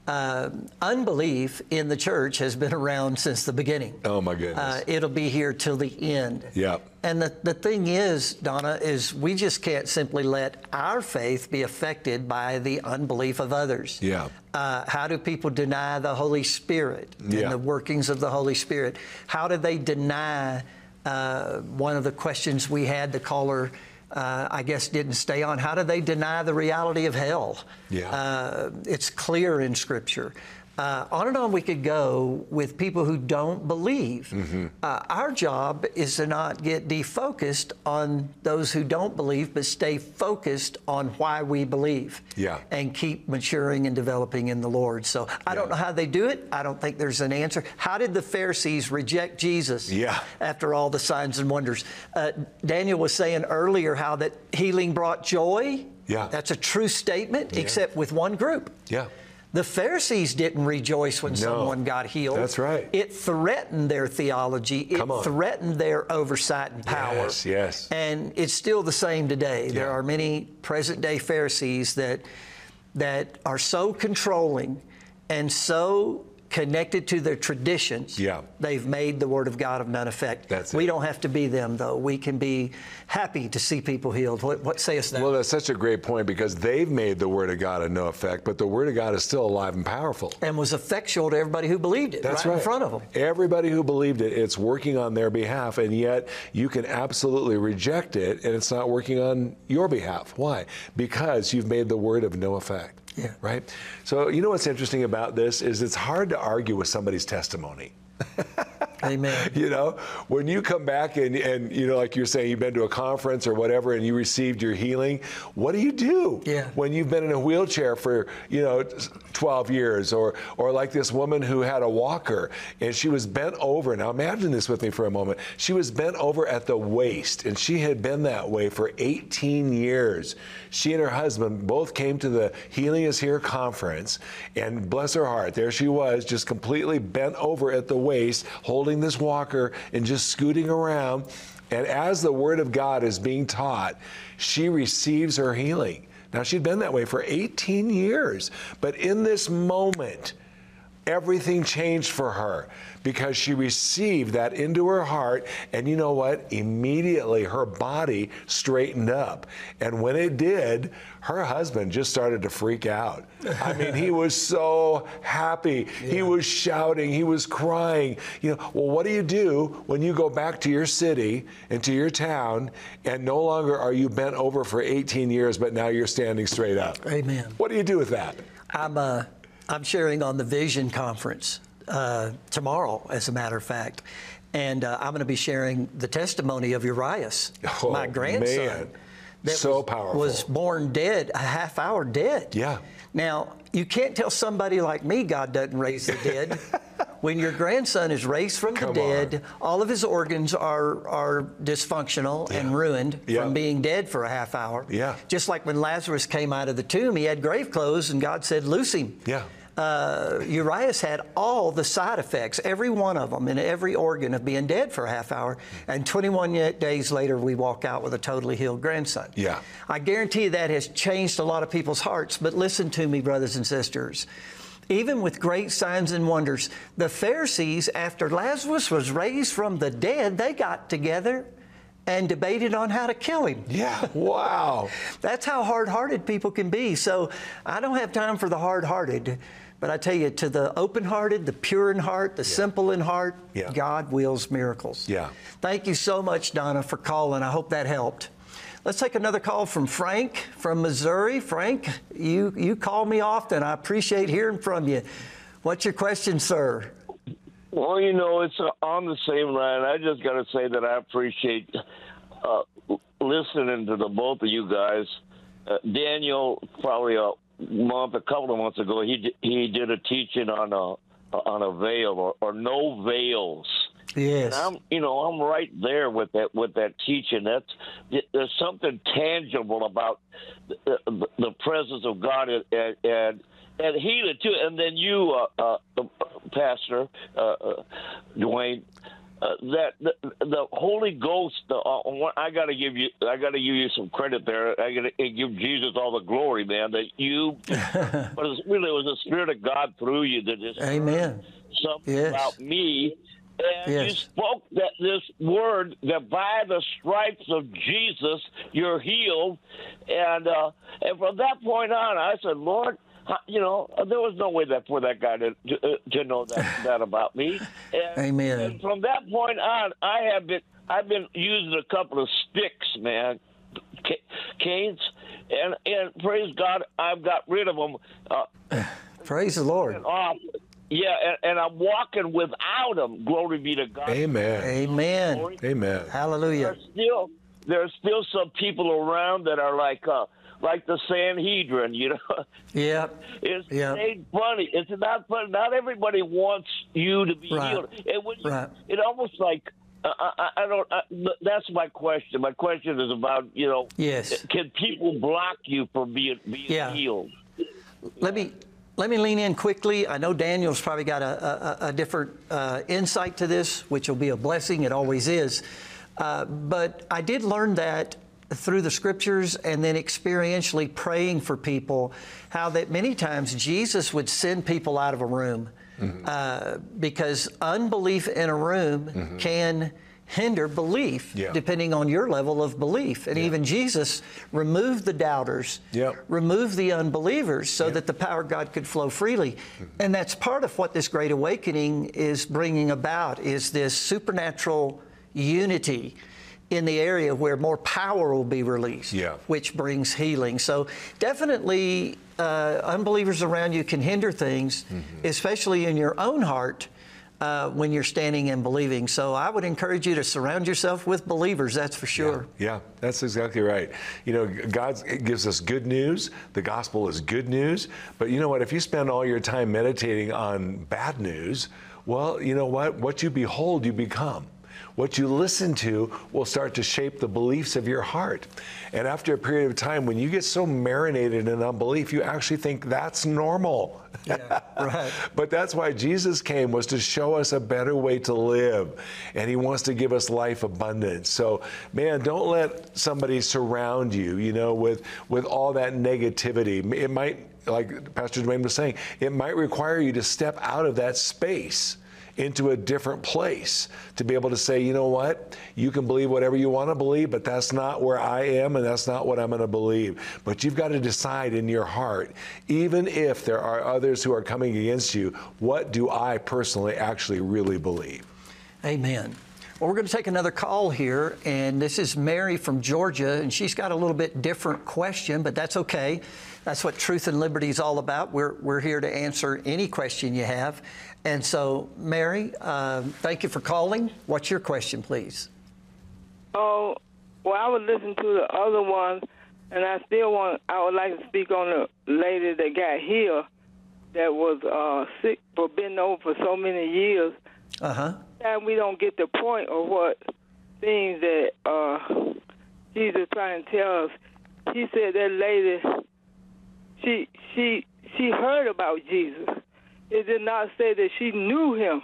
uh, unbelief in the church has been around since the beginning. Oh, my goodness. Uh, it'll be here till the end. Yeah. And the, the thing is, Donna, is we just can't simply let our faith be affected by the unbelief of others. Yeah. Uh, how do people deny the Holy Spirit Yeah. and the workings of the Holy Spirit? How do they deny uh, one of the questions we had, the caller, uh, I guess, didn't stay on? How do they deny the reality of hell? Yeah. Uh, it's clear in Scripture. Uh, on and on we could go with people who don't believe. Mm-hmm. Uh, our job is to not get defocused on those who don't believe, but stay focused on why we believe. Yeah. And keep maturing and developing in the Lord. So I don't know how they do it. I don't think there's an answer. How did the Pharisees reject Jesus? Yeah. After all the signs and wonders, uh, Daniel was saying earlier how that healing brought joy. Yeah. That's a true statement, except with one group. Yeah. The Pharisees didn't rejoice when No. someone got healed. That's right. It threatened their theology. It Come on. threatened their oversight and power. Yes, yes. And it's still the same today. There are many present day Pharisees that that are so controlling and so connected to their traditions. Yeah. They've made the word of God of none effect. That's we it. don't have to be them though. We can be happy to see people healed. What, what sayest thou? Well, that's such a great point because they've made the Word of God of no effect, but the Word of God is still alive and powerful. and was effectual to everybody who believed it That's right, right. in front of them. Everybody who believed it, it's working on their behalf, and yet you can absolutely reject it, and it's not working on your behalf. Why? Because you've made the word of no effect. Yeah. Right. So you know what's interesting about this is it's hard to argue with somebody's testimony. Amen. You know, when you come back and, and you know, like you're saying, you've been to a conference or whatever and you received your healing, what do you do? Yeah. When you've been in a wheelchair for, you know, 12 years or, or like this woman who had a walker and she was bent over. Now imagine this with me for a moment. She was bent over at the waist and she had been that way for 18 years. She and her husband both came to the Healing is Here conference and bless her heart, there she was just completely bent over at the waist, holding this walker and just scooting around. And as the Word of God is being taught, she receives her healing. Now, she'd been that way for 18 years, but in this moment, everything changed for her because she received that into her heart. And you know what? Immediately her body straightened up. And when it did, her husband just started to freak out. I mean, he was so happy. He was shouting, he was crying. You know, well, what do you do when you go back to your city and to your town and no longer are you bent over for 18 years, but now you're standing straight up? Amen. What do you do with that? I'm uh, I'm sharing on the Vision Conference uh, tomorrow, as a matter of fact, and uh, I'm going to be sharing the testimony of Urias, Oh, my grandson, man. that So was, powerful. was born dead, a half hour dead. Yeah. Now you can't tell somebody like me God doesn't raise the dead. when your grandson is raised from Come the dead, all of his organs are are dysfunctional and ruined Yeah. from being dead for a half hour. Yeah. Just like when Lazarus came out of the tomb, he had grave clothes, and God said, "Loose him." Yeah. Uh, Urias had all the side effects, every one of them, in every organ of being dead for a half hour. And 21 days later, we walk out with a totally healed grandson. Yeah. I guarantee you that has changed a lot of people's hearts. But listen to me, brothers and sisters. Even with great signs and wonders, the Pharisees, after Lazarus was raised from the dead, they got together and debated on how to kill him. Yeah. Wow. That's how hard hearted people can be. So I don't have time for the hard hearted. But I tell you, to the open hearted, the pure in heart, the simple in heart, Yeah. God wills miracles. Yeah. Thank you so much, Donna, for calling. I hope that helped. Let's take another call from Frank from Missouri. Frank, you, you call me often. I appreciate hearing from you. What's your question, sir? Well, you know, it's uh, on the same line. I just got to say that I appreciate uh, listening to the both of you guys. Uh, Daniel, probably a month, a couple of months ago, he he did a teaching on a on a veil or, or no veils. Yes. And I'm, you know, I'm right there with that with that teaching. That's there's something tangible about the, the, presence of God and and, and healing too. And then you, uh, uh, Pastor uh, uh, Duane, uh, that the, the, Holy Ghost. The, uh, I got to give you, I got to give you some credit there. I got to give Jesus all the glory, man. That you, but it was, really, it was the Spirit of God through you that just Amen. something Yes. about me. And you spoke that this word that by the stripes of Jesus you're healed, and uh, and from that point on, I said, Lord, you know, there was no way that for that guy to to, uh, to know that that about me. And, Amen. And from that point on, I have been I've been using a couple of sticks, man, ca- canes, and and praise God, I've got rid of them. Uh, Praise the Lord. off. Yeah, and, and I'm walking without them. Glory be to God. Amen. Amen. Amen. Hallelujah. There's still there's still some people around that are like uh like the Sanhedrin, you know. Yeah. It's it ain't funny. It's not funny. Not everybody wants you to be Right. healed. And when you, Right. it almost like uh, I, I I don't. I, that's my question. My question is about you know. Yes. Can people block you from being being Yeah. healed? Let me let me lean in quickly. I know Daniel's probably got a, a, a different uh, insight to this, which will be a blessing. It always is. Uh, but I did learn that through the scriptures and then experientially praying for people, how that many times Jesus would send people out of a room mm-hmm. uh, because unbelief in a room mm-hmm. can hinder belief Yeah. depending on your level of belief. And even Jesus removed the doubters, Yep. remove the unbelievers so that the power of God could flow freely. Mm-hmm. And that's part of what this great awakening is bringing about is this supernatural unity in the area where more power will be released, Yeah. which brings healing. So definitely uh, unbelievers around you can hinder things, especially in your own heart. Uh, when you're standing and believing. So I would encourage you to surround yourself with believers, that's for sure. Yeah, that's exactly right. You know, God gives us good news. The gospel is good news. But you know what? If you spend all your time meditating on bad news, well, you know what? What you behold, you become. What you listen to will start to shape the beliefs of your heart. And after a period of time, when you get so marinated in unbelief, you actually think that's normal. right. But that's why Jesus came was to show us a better way to live. And he wants to give us life abundance. So, man, don't let somebody surround you, you know, with with all that negativity. It might like Pastor Duane was saying, it might require you to step out of that space into a different place to be able to say, you know what, you can believe whatever you want to believe, but that's not where I am and that's not what I'm going to believe. But you've got to decide in your heart, even if there are others who are coming against you, what do I personally actually really believe? Amen. Well, we're going to take another call here, and this is Mary from Georgia, and she's got a little bit different question, but that's okay. That's what Truth and Liberty is all about. We're, we're here to answer any question you have. And so, Mary, um, thank you for calling. What's your question, please? Oh, well, I would listen to the other ones, and I still want. I would like to speak on the lady that got healed, that was uh, sick for been over for so many years. Uh huh. And we don't get the point of what things that uh, Jesus trying to tell us. He said that lady, she she she heard about Jesus. It did not say that she knew him,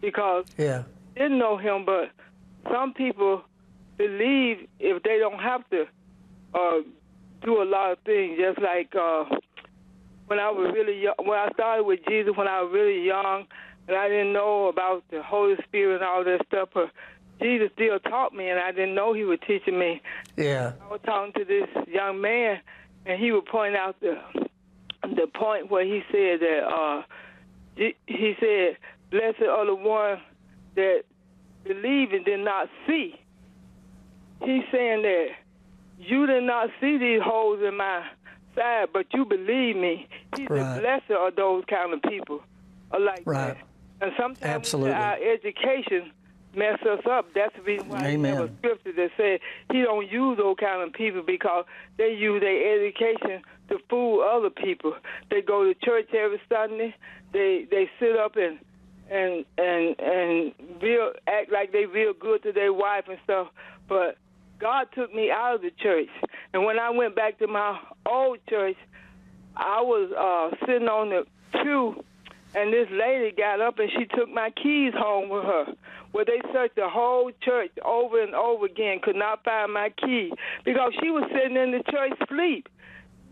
because Yeah. didn't know him, but some people believe if they don't have to uh, do a lot of things, just like uh, when I was really young, when I started with Jesus when I was really young, and I didn't know about the Holy Spirit and all that stuff, but Jesus still taught me, and I didn't know He was teaching me. Yeah. I was talking to this young man, and he would point out the the point where he said that uh, he said, "Blessed are the one that believe and did not see." He's saying that you did not see these holes in my side, but you believe me. He Right. said, "Blessed are those kind of people." Are like Right. that. And sometimes Absolutely. our education mess us up. That's the reason why we have a Amen. scripture that said he don't use those kind of people because they use their education to fool other people. They go to church every Sunday. They they sit up and and and and real act like they real good to their wife and stuff. But God took me out of the church, and when I went back to my old church, I was uh, sitting on the pew, and this lady got up and she took my keys home with her. Well, they searched the whole church over and over again, could not find my key because she was sitting in the church sleep.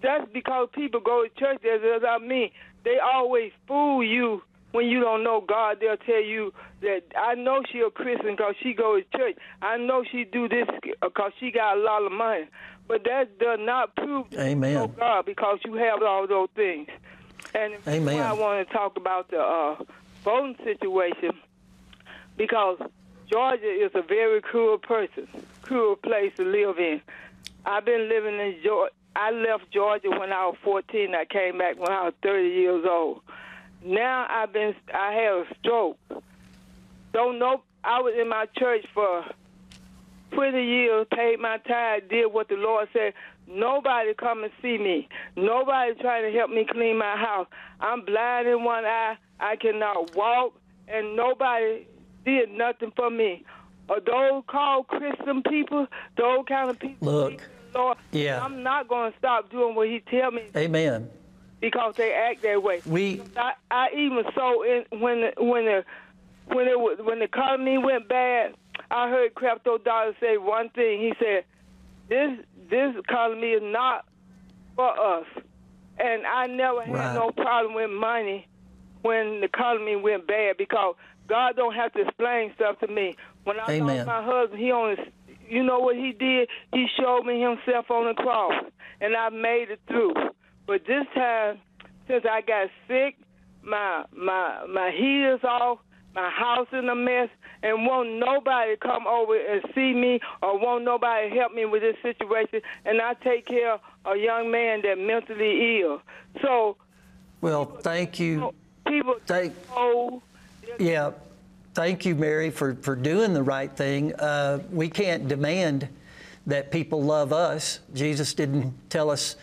That's because people go to church. As, as I mean, they always fool you when you don't know God. They'll tell you that I know she a Christian because she go to church. I know she do this because she got a lot of money. But that does not prove Amen. you know God because you have all those things. And Amen. I want to talk about the uh, voting situation because Georgia is a very cruel person, cruel place to live in. I've been living in Georgia. I left Georgia when I was 14. I came back when I was 30 years old. Now I've been. I had a stroke. Don't know. I was in my church for 20 years, paid my tithe, did what the Lord said. Nobody come and see me. Nobody trying to help me clean my house. I'm blind in one eye. I cannot walk, and nobody did nothing for me. Uh, Are those called Christian people? Those kind of people? Look, Lord, Yeah. I'm not going to stop doing what He tell me Amen. because they act that way. We I, I even saw in when the, when the when it was, when the economy went bad, I heard Creflo Dollar say one thing. He said, "This this economy is not for us," and I never had Right. no problem with money when the economy went bad because God don't have to explain stuff to me. When I Amen. lost my husband, he only, you know what he did? He showed me himself on the cross, and I made it through. But this time, since I got sick, my my my heater's off, my house in a mess, and won't nobody come over and see me or won't nobody help me with this situation. And I take care of a young man that mentally ill. So well, thank you. people Thank. oh Yeah, thank you, Mary, for, for doing the right thing. Uh, we can't demand that people love us. Jesus didn't tell us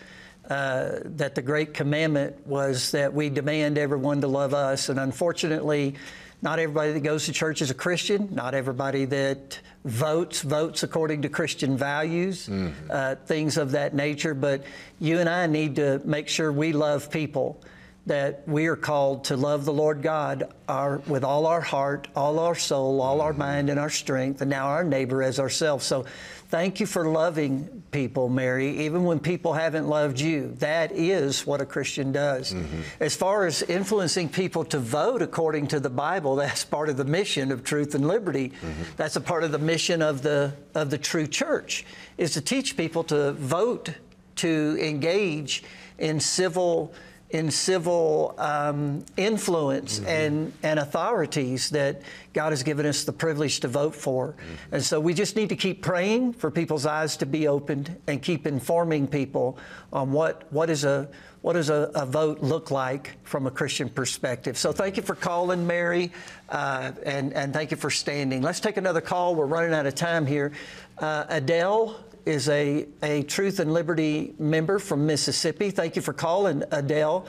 uh, that the great commandment was that we demand everyone to love us. And unfortunately, not everybody that goes to church is a Christian. Not everybody that votes votes according to Christian values, uh, things of that nature. But you and I need to make sure we love people that we are called to love the Lord God our, with all our heart, all our soul, all our mind, and our strength, and now our neighbor as ourselves. So thank you for loving people, Mary, even when people haven't loved you. That is what a Christian does. Mm-hmm. As far as influencing people to vote according to the Bible, that's part of the mission of truth and liberty. Mm-hmm. That's a part of the mission of the, of the true church, is to teach people to vote, to engage in civil in civil um, influence and, and authorities that God has given us the privilege to vote for. And so we just need to keep praying for people's eyes to be opened and keep informing people on what, what is a what does a, a vote look like from a Christian perspective? So thank you for calling, Mary, uh, and, and thank you for standing. Let's take another call. We're running out of time here. Uh, Adele is a, a Truth and Liberty member from Mississippi. Thank you for calling, Adele.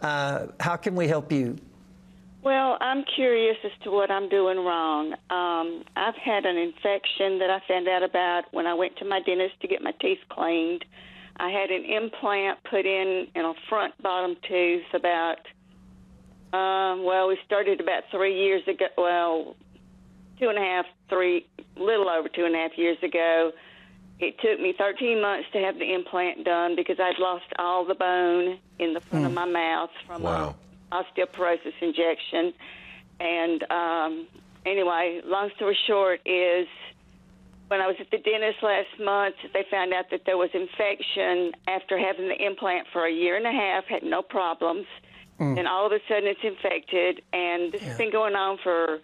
Uh, how can we help you? Well, I'm curious as to what I'm doing wrong. Um, I've had an infection that I found out about when I went to my dentist to get my teeth cleaned. I had an implant put in in a front bottom tooth about, um, well, we started about three years ago. Well, two and a half, three, little over two and a half years ago. It took me 13 months to have the implant done because I'd lost all the bone in the front of my mouth from Wow. a osteoporosis injection. And um, anyway, long story short is when I was at the dentist last month, they found out that there was infection after having the implant for a year and a half, had no problems. Mm. And all of a sudden it's infected. And this has been going on for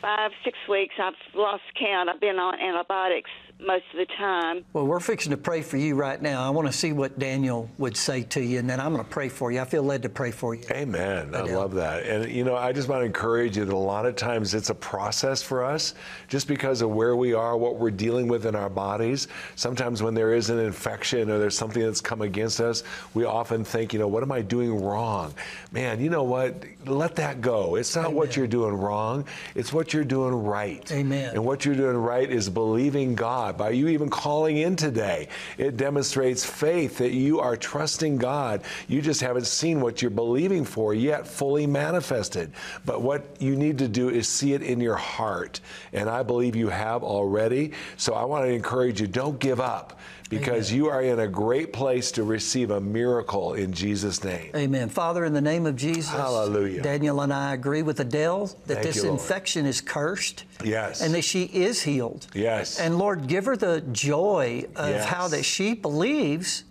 five, six weeks. I've lost count. I've been on antibiotics most of the time. Well, we're fixing to pray for you right now. I want to see what Daniel would say to you, and then I'm going to pray for you. I feel led to pray for you. Amen. I love that. And, you know, I just want to encourage you that a lot of times it's a process for us just because of where we are, what we're dealing with in our bodies. Sometimes when there is an infection or there's something that's come against us, we often think, you know, what am I doing wrong? Man, you know what? Let that go. It's not what you're doing wrong, it's what you're doing right. Amen. And what you're doing right is believing God. By you even calling in today, it demonstrates faith that you are trusting God. You just haven't seen what you're believing for yet fully manifested. But what you need to do is see it in your heart. And I believe you have already. So I want to encourage you don't give up because you are in a great place to receive a miracle in Jesus' name. Amen. Father, in the name of Jesus, Hallelujah. Daniel and I agree with Adele that Thank this you, infection is cursed Yes. and that she is healed. Yes. And Lord, give her the joy of Yes. how that she believes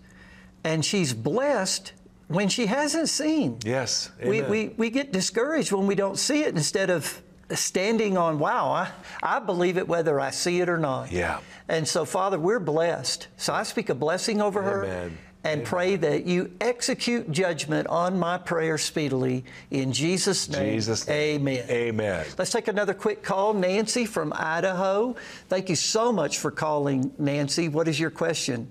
and she's blessed when she hasn't seen. yes. We, we, we get discouraged when we don't see it instead of standing on, wow, I, I believe it whether I see it or not. Yeah. And so, Father, we're blessed. So I speak a blessing over her Amen. and pray that you execute judgment on my prayer speedily in Jesus' name. Jesus' name. Amen. Amen. Let's take another quick call. Nancy from Idaho. Thank you so much for calling, Nancy. What is your question?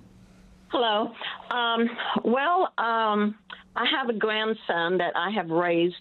Hello. Um, well, um, I have a grandson that I have raised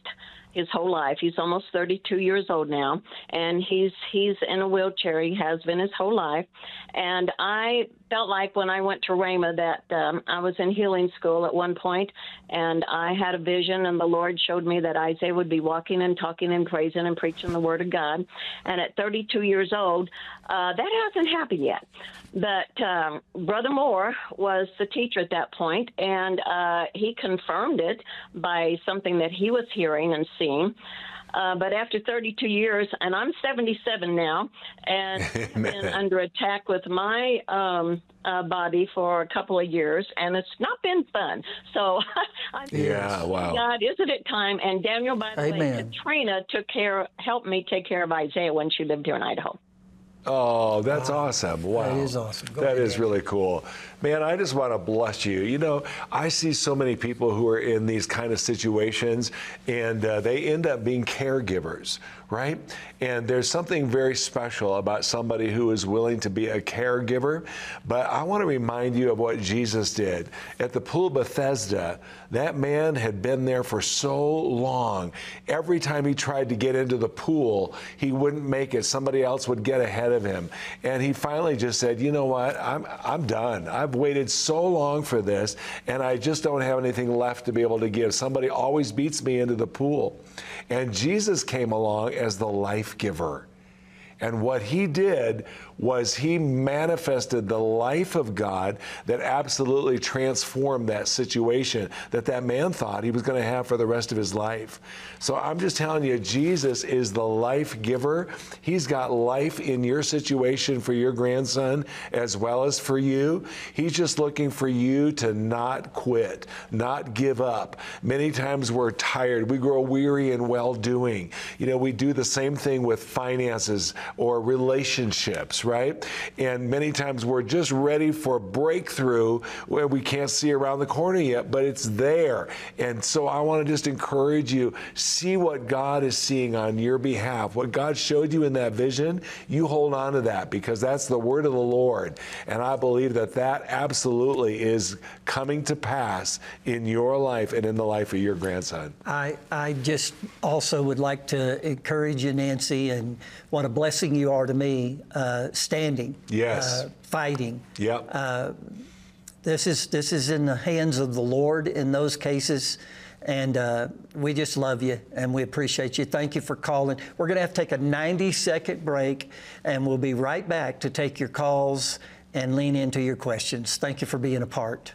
his whole life. He's almost 32 years old now, and he's he's in a wheelchair. He has been his whole life, and I felt like when I went to Rhema that um, I was in healing school at one point, and I had a vision, and the Lord showed me that Isaiah would be walking and talking and praising and preaching the Word of God. And at 32 years old, uh, that hasn't happened yet. But um, Brother Moore was the teacher at that point, and uh, he confirmed it by something that he was hearing and seeing. Uh, but after 32 years, and I'm 77 now, and been under attack with my um, uh, body for a couple of years, and it's not been fun. So, I'm Yeah, wow. God, isn't it time? And Daniel, by the way, Katrina took care, helped me take care of Isaiah when she lived here in Idaho. Oh, that's awesome. Wow. That is awesome. Go That ahead, is really cool. Man, I just want to bless you. You know, I see so many people who are in these kind of situations and uh, they end up being caregivers, right? And there's something very special about somebody who is willing to be a caregiver. But I want to remind you of what Jesus did. At the pool of Bethesda, that man had been there for so long. Every time he tried to get into the pool, he wouldn't make it. Somebody else would get ahead of him. And he finally just said, You know what? I'm, I'm done. I've waited so long for this, and I just don't have anything left to be able to give. Somebody always beats me into the pool. And Jesus came along as the life giver. And what he did was he manifested the life of God that absolutely transformed that situation that that man thought he was going to have for the rest of his life. So I'm just telling you, Jesus is the life giver. He's got life in your situation for your grandson as well as for you. He's just looking for you to not quit, not give up. Many times we're tired, we grow weary in well doing. You know, we do the same thing with finances or relationships, right? And many times we're just ready for breakthrough where we can't see around the corner yet, but it's there. And so I want to just encourage you see what God is seeing on your behalf. What God showed you in that vision, you hold on to that because that's the word of the Lord. And I believe that that absolutely is coming to pass in your life and in the life of your grandson. I, I just also would like to encourage you, Nancy, and what a blessing you are to me, uh, standing, Yes. uh, fighting. Yep. Uh, this is this is in the hands of the Lord in those cases, and uh, we just love you and we appreciate you. Thank you for calling. We're going to have to take a 90 second break, and we'll be right back to take your calls and lean into your questions. Thank you for being a part.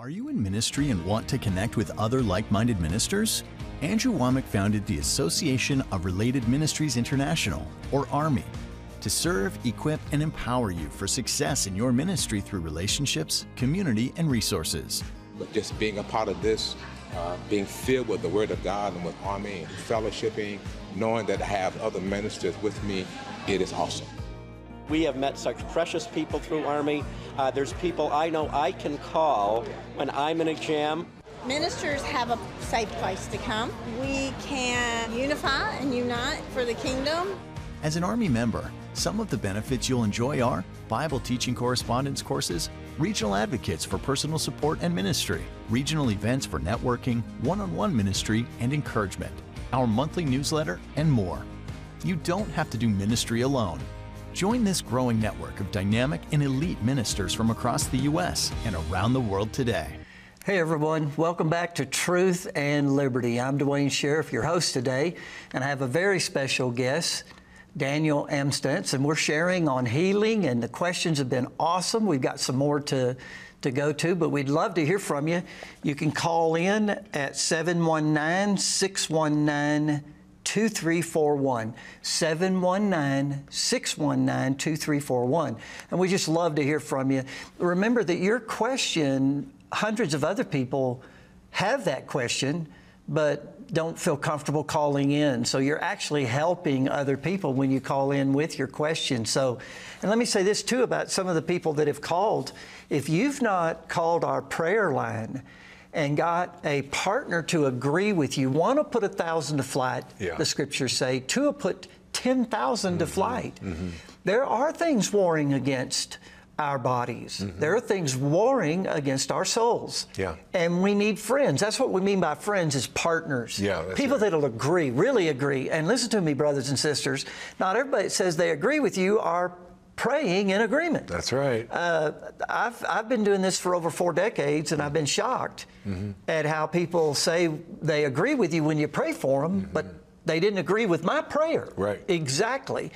Are you in ministry and want to connect with other like minded ministers? Andrew Wommack founded the Association of Related Ministries International, or ARMY, to serve, equip, and empower you for success in your ministry through relationships, community, and resources. But just being a part of this, uh, being filled with the Word of God and with Army and fellowshipping, knowing that I have other ministers with me, it is awesome. We have met such precious people through Army. Uh, there's people I know I can call when I'm in a jam. Ministers have a safe place to come. We can unify and unite for the kingdom. As an Army member, some of the benefits you'll enjoy are Bible teaching correspondence courses, regional advocates for personal support and ministry, regional events for networking, one on one ministry and encouragement, our monthly newsletter, and more. You don't have to do ministry alone. Join this growing network of dynamic and elite ministers from across the U.S. and around the world today. Hey everyone, welcome back to Truth and Liberty. I'm Duane Sheriff, your host today, and I have a very special guest, Daniel Amstutz, and we're sharing on healing, and the questions have been awesome. We've got some more to, to go to, but we'd love to hear from you. You can call in at 719 619 2341. 719 619 2341. And we just love to hear from you. Remember that your question, hundreds of other people have that question, but don't feel comfortable calling in. So you're actually helping other people when you call in with your question. So, and let me say this too about some of the people that have called. If you've not called our prayer line, and got a partner to agree with you. One will put a thousand to flight, Yeah. the scriptures say. Two will put 10,000 to mm-hmm. flight. Mm-hmm. There are things warring against our bodies. Mm-hmm. There are things warring against our souls. Yeah. And we need friends. That's what we mean by friends is partners. Yeah, People that'll agree, really agree. And listen to me, brothers and sisters. Not everybody that says they agree with you are praying in agreement. That's right. Uh, I've, I've been doing this for over four decades, and I've been shocked at how people say they agree with you when you pray for them, but they didn't agree with my prayer. Right. Exactly.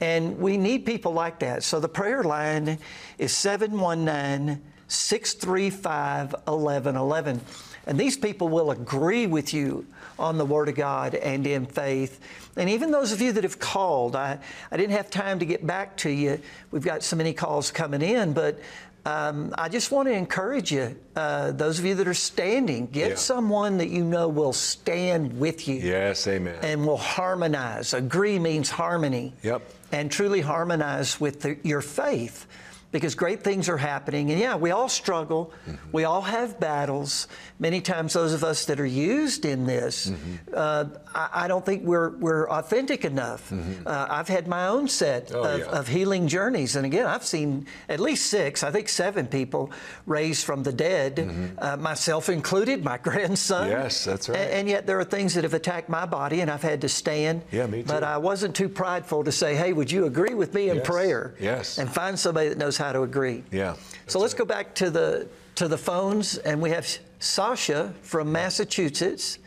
And we need people like that. So the prayer line is 719 635 1111. And these people will agree with you on the Word of God and in faith. And even those of you that have called, I, I didn't have time to get back to you. We've got so many calls coming in, but um, I just want to encourage you, uh, those of you that are standing, get Yeah. someone that you know will stand with you Yes, amen. and will harmonize. Agree means harmony. Yep. And truly harmonize with the, your faith because great things are happening. And yeah, we all struggle. Mm-hmm. We all have battles. Many times, those of us that are used in this, Mm-hmm. uh, I, I don't think we're, we're authentic enough. Uh, I've had my own set Mm-hmm. Oh, of, yeah. of healing journeys. And again, I've seen at least six, I think seven people raised from the dead, uh, myself included, my grandson. Mm-hmm. Yes, that's right. A- And, yet there are things that have attacked my body, and I've had to stand. Yeah, me too. But. I wasn't too prideful to say, hey, would you agree with me in Yes, prayer? yes. And find somebody that knows how to agree. Yeah. So let's go back to the to the phones, and we have Sasha from Massachusetts.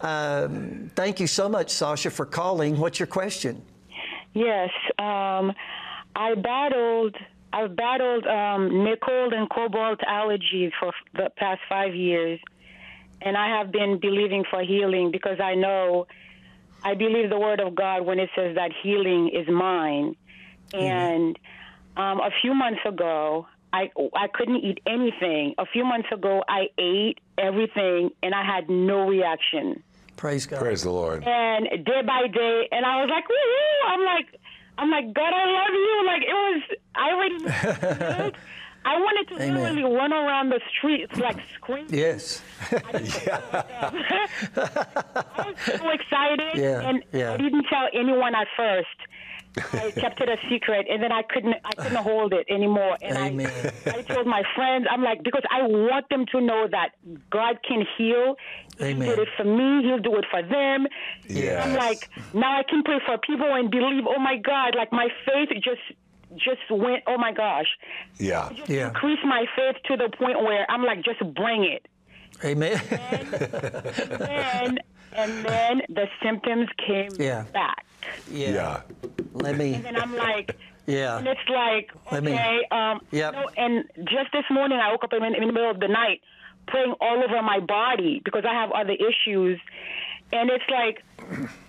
Um, thank you so much, Sasha, for calling. What's your question? Yes, um, I battled. I've battled um, nickel and cobalt allergies for the past five years, and I have been believing for healing because I know, I believe the word of God when it says that healing is mine. And um, a few months ago, I I couldn't eat anything. A few months ago, I ate everything, and I had no reaction. Praise God. Praise the Lord. And day by day, and I was like, woo I'm like, I'm like, God, I love you. Like it was, I already. I wanted to Amen. literally run around the streets like screaming. Yes. Yeah. I was so excited, Yeah, and yeah. I didn't tell anyone at first. I kept it a secret, and then I couldn't I couldn't hold it anymore. And Amen. I, I told my friends, I'm like, because I want them to know that God can heal. Amen. He did it for me. He'll do it for them. Yes. I'm like, now I can pray for people and believe. Oh my God! Like my faith just just went. Oh my gosh! Yeah. Yeah. Increase my faith to the point where I'm like, just bring it. Amen. And then and then the symptoms came Yeah. back. Yeah. Yeah. Let me. And then I'm like, Yeah. and it's like, Let me- okay, um, Yep. you know, and just this morning I woke up in, in the middle of the night praying all over my body because I have other issues. And it's like,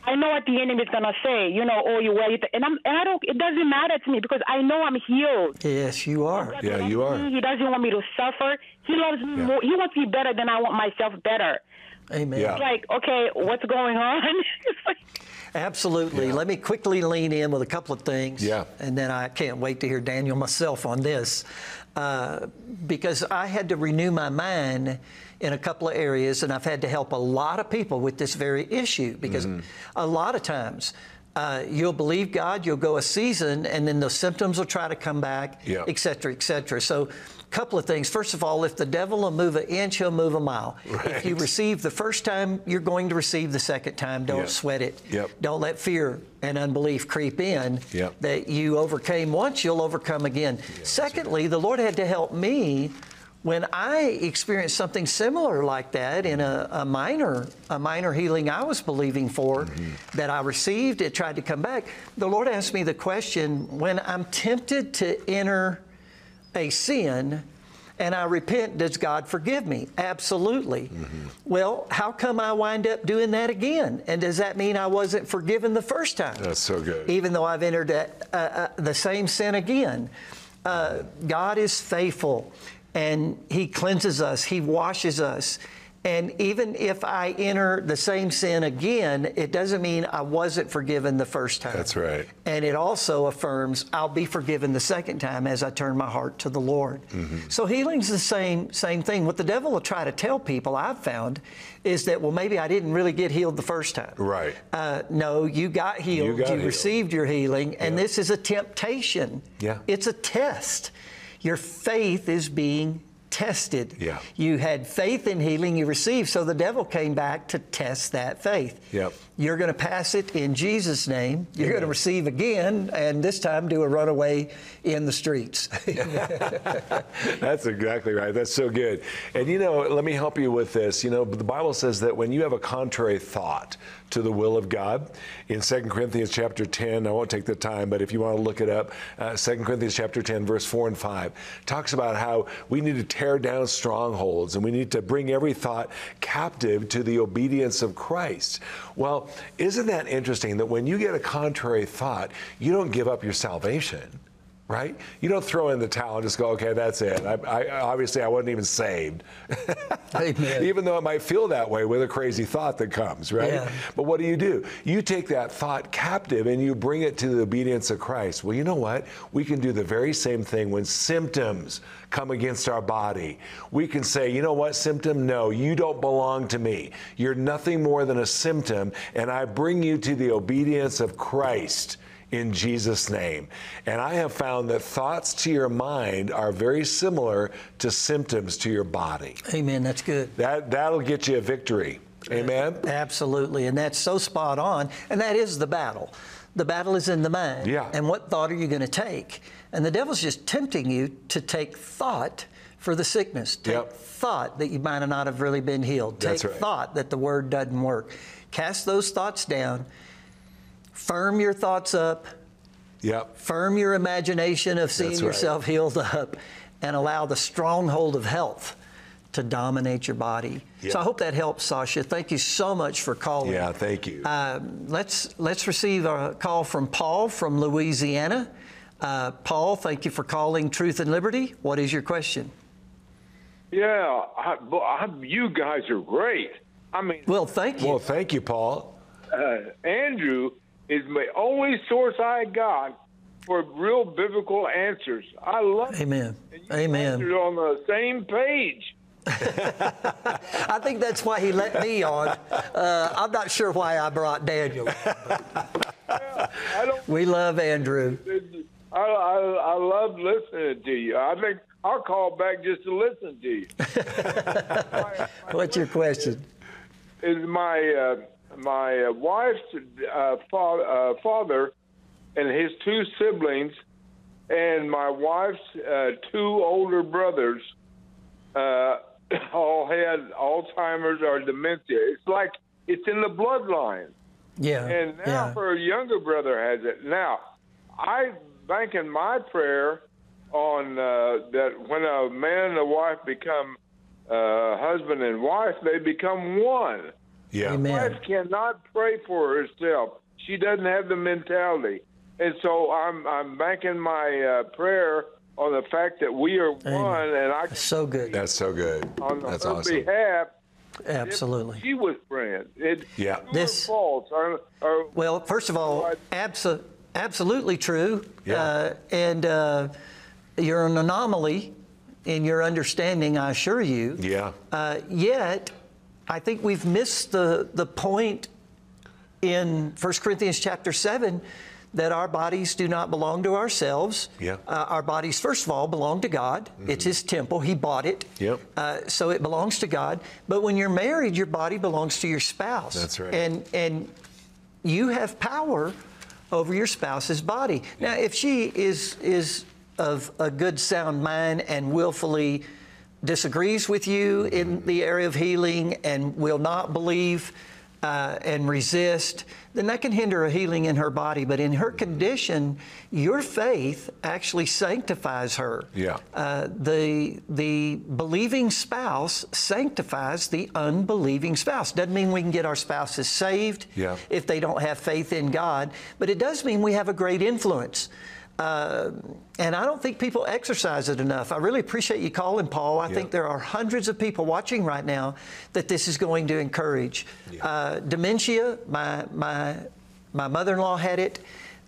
I know what the enemy is gonna say, you know, oh, you wear it, and I'm, and I don't. It doesn't matter to me because I know I'm healed. Yes, you are. Yeah, you are. He doesn't want me to suffer. He loves me more. He wants me better than I want myself better. Amen. Yeah. It's like, okay, what's going on? It's like- Absolutely. Let me quickly lean in with a couple of things. Yeah. And then I can't wait to hear Daniel myself on this. Uh, because I had to renew my mind in a couple of areas, and I've had to help a lot of people with this very issue because a lot of times, uh, you'll believe God, you'll go a season, and then the symptoms will try to come back, Yeah. et cetera, et cetera. So, couple of things. First of all, if the devil will move an inch, he'll move a mile. If you receive the first time, you're going to receive the second time. Don't Yeah. sweat it. Yep. Don't let fear and unbelief creep in. Yep. That you overcame once, you'll overcome again. Secondly, the Lord had to help me when I experienced something similar like that in a, a minor a minor healing I was believing for Mm-hmm. that I received. It tried to come back. The Lord asked me the question: When I'm tempted to enter a sin and I repent, does God forgive me? Absolutely. Well, how come I wind up doing that again? And does that mean I wasn't forgiven the first time? That's so good. Even though I've entered that, uh, uh, the same sin again. Uh, God is faithful and He cleanses us, He washes us. And even if I enter the same sin again, it doesn't mean I wasn't forgiven the first time. That's right. And it also affirms I'll be forgiven the second time as I turn my heart to the Lord. Mm-hmm. So healing's the same same thing. What the devil will try to tell people I've found is that well maybe I didn't really get healed the first time. Right. Uh, no, you got healed. You got healed. received your healing, and this is a temptation. Yeah. It's a test. Your faith is being tested. Yeah. You had faith in healing you received, so the devil came back to test that faith. Yep. You're going to pass it in Jesus' name. You're going to receive again, and this time do a runaway in the streets. That's exactly right. That's so good. And you know, let me help you with this. You know, the Bible says that when you have a contrary thought to the will of God, in 2 Corinthians chapter 10, I won't take the time, but if you want to look it up, uh, 2 Corinthians chapter 10, verse 4 and 5, talks about how we need to tear down strongholds and we need to bring every thought captive to the obedience of Christ. Well, isn't that interesting that when you get a contrary thought, you don't give up your salvation? Right? You don't throw in the towel and just go, okay, that's it. I, I, obviously, I wasn't even saved. Amen. even though it might feel that way with a crazy thought that comes, right? Yeah. But what do you do? You take that thought captive and you bring it to the obedience of Christ. Well, you know what? We can do the very same thing when symptoms come against our body. We can say, you know what, symptom? No, you don't belong to me. You're nothing more than a symptom, and I bring you to the obedience of Christ in Jesus' name. And I have found that thoughts to your mind are very similar to symptoms to your body. Amen. That's good. That that'll get you a victory. Amen. Absolutely. And that's so spot on. And that is the battle. The battle is in the mind. Yeah. And what thought are you going to take? And the devil's just tempting you to take thought for the sickness. Take Yep. thought that you might not have really been healed. That's take right. thought that the word doesn't work. Cast those thoughts down. Firm your thoughts up. Yep. Firm your imagination of seeing right. yourself healed up and allow the stronghold of health to dominate your body. Yeah. So I hope that helps, Sasha. Thank you so much for calling. Yeah, thank you. Um, let's let's receive a call from Paul from Louisiana. Uh, Paul, thank you for calling Truth and Liberty. What is your question? Yeah, I, I, you guys are great. I mean, Well, thank you. Well, thank you, Paul. uh, Andrew is my only source I got for real biblical answers. I love it. Amen. You're Amen. on the same page. I think that's why he let me on. Uh, I'm not sure why I brought Daniel. I don't We love Andrew. I, I, I love listening to you. I think I'll call back just to listen to you. What's your question? Is my uh, my uh, wife's uh, fa- uh, father and his two siblings, and my wife's uh, two older brothers, uh, all had Alzheimer's or dementia. It's like it's in the bloodline. Yeah. And now yeah. her younger brother has it. Now, I bank in my prayer on uh, that when a man and a wife become uh, husband and wife, they become one. Yeah. The wife cannot pray for herself. She doesn't have the mentality. And so I'm I'm banking my uh, prayer on the fact that we are one, and I can so good. That's so good. on That's her awesome. behalf. Absolutely. She was praying. It, Yeah. This- false. Or, or, Well, first of all, abso- absolutely true. Yeah. Uh, and uh, you're an anomaly in your understanding, I assure you. Yeah. Uh, yet, I think we've missed the, the point in 1 Corinthians chapter 7 that our bodies do not belong to ourselves. Yeah. Uh, our bodies, first of all, belong to God. It's His temple. He bought it. Yep. Uh, so it belongs to God. But when you're married, your body belongs to your spouse. That's right. And and you have power over your spouse's body. Now, if she is is of a good sound mind and willfully disagrees with you in the area of healing and will not believe uh, and resist, then that can hinder a healing in her body. But in her condition, your faith actually sanctifies her. Yeah. Uh, the the believing spouse sanctifies the unbelieving spouse. Doesn't mean we can get our spouses saved Yeah. if they don't have faith in God, but it does mean we have a great influence. Uh, and I don't think people exercise it enough. I really appreciate you calling, Paul. I think there are hundreds of people watching right now that this is going to encourage. Uh, dementia, my, my, my mother in law had it,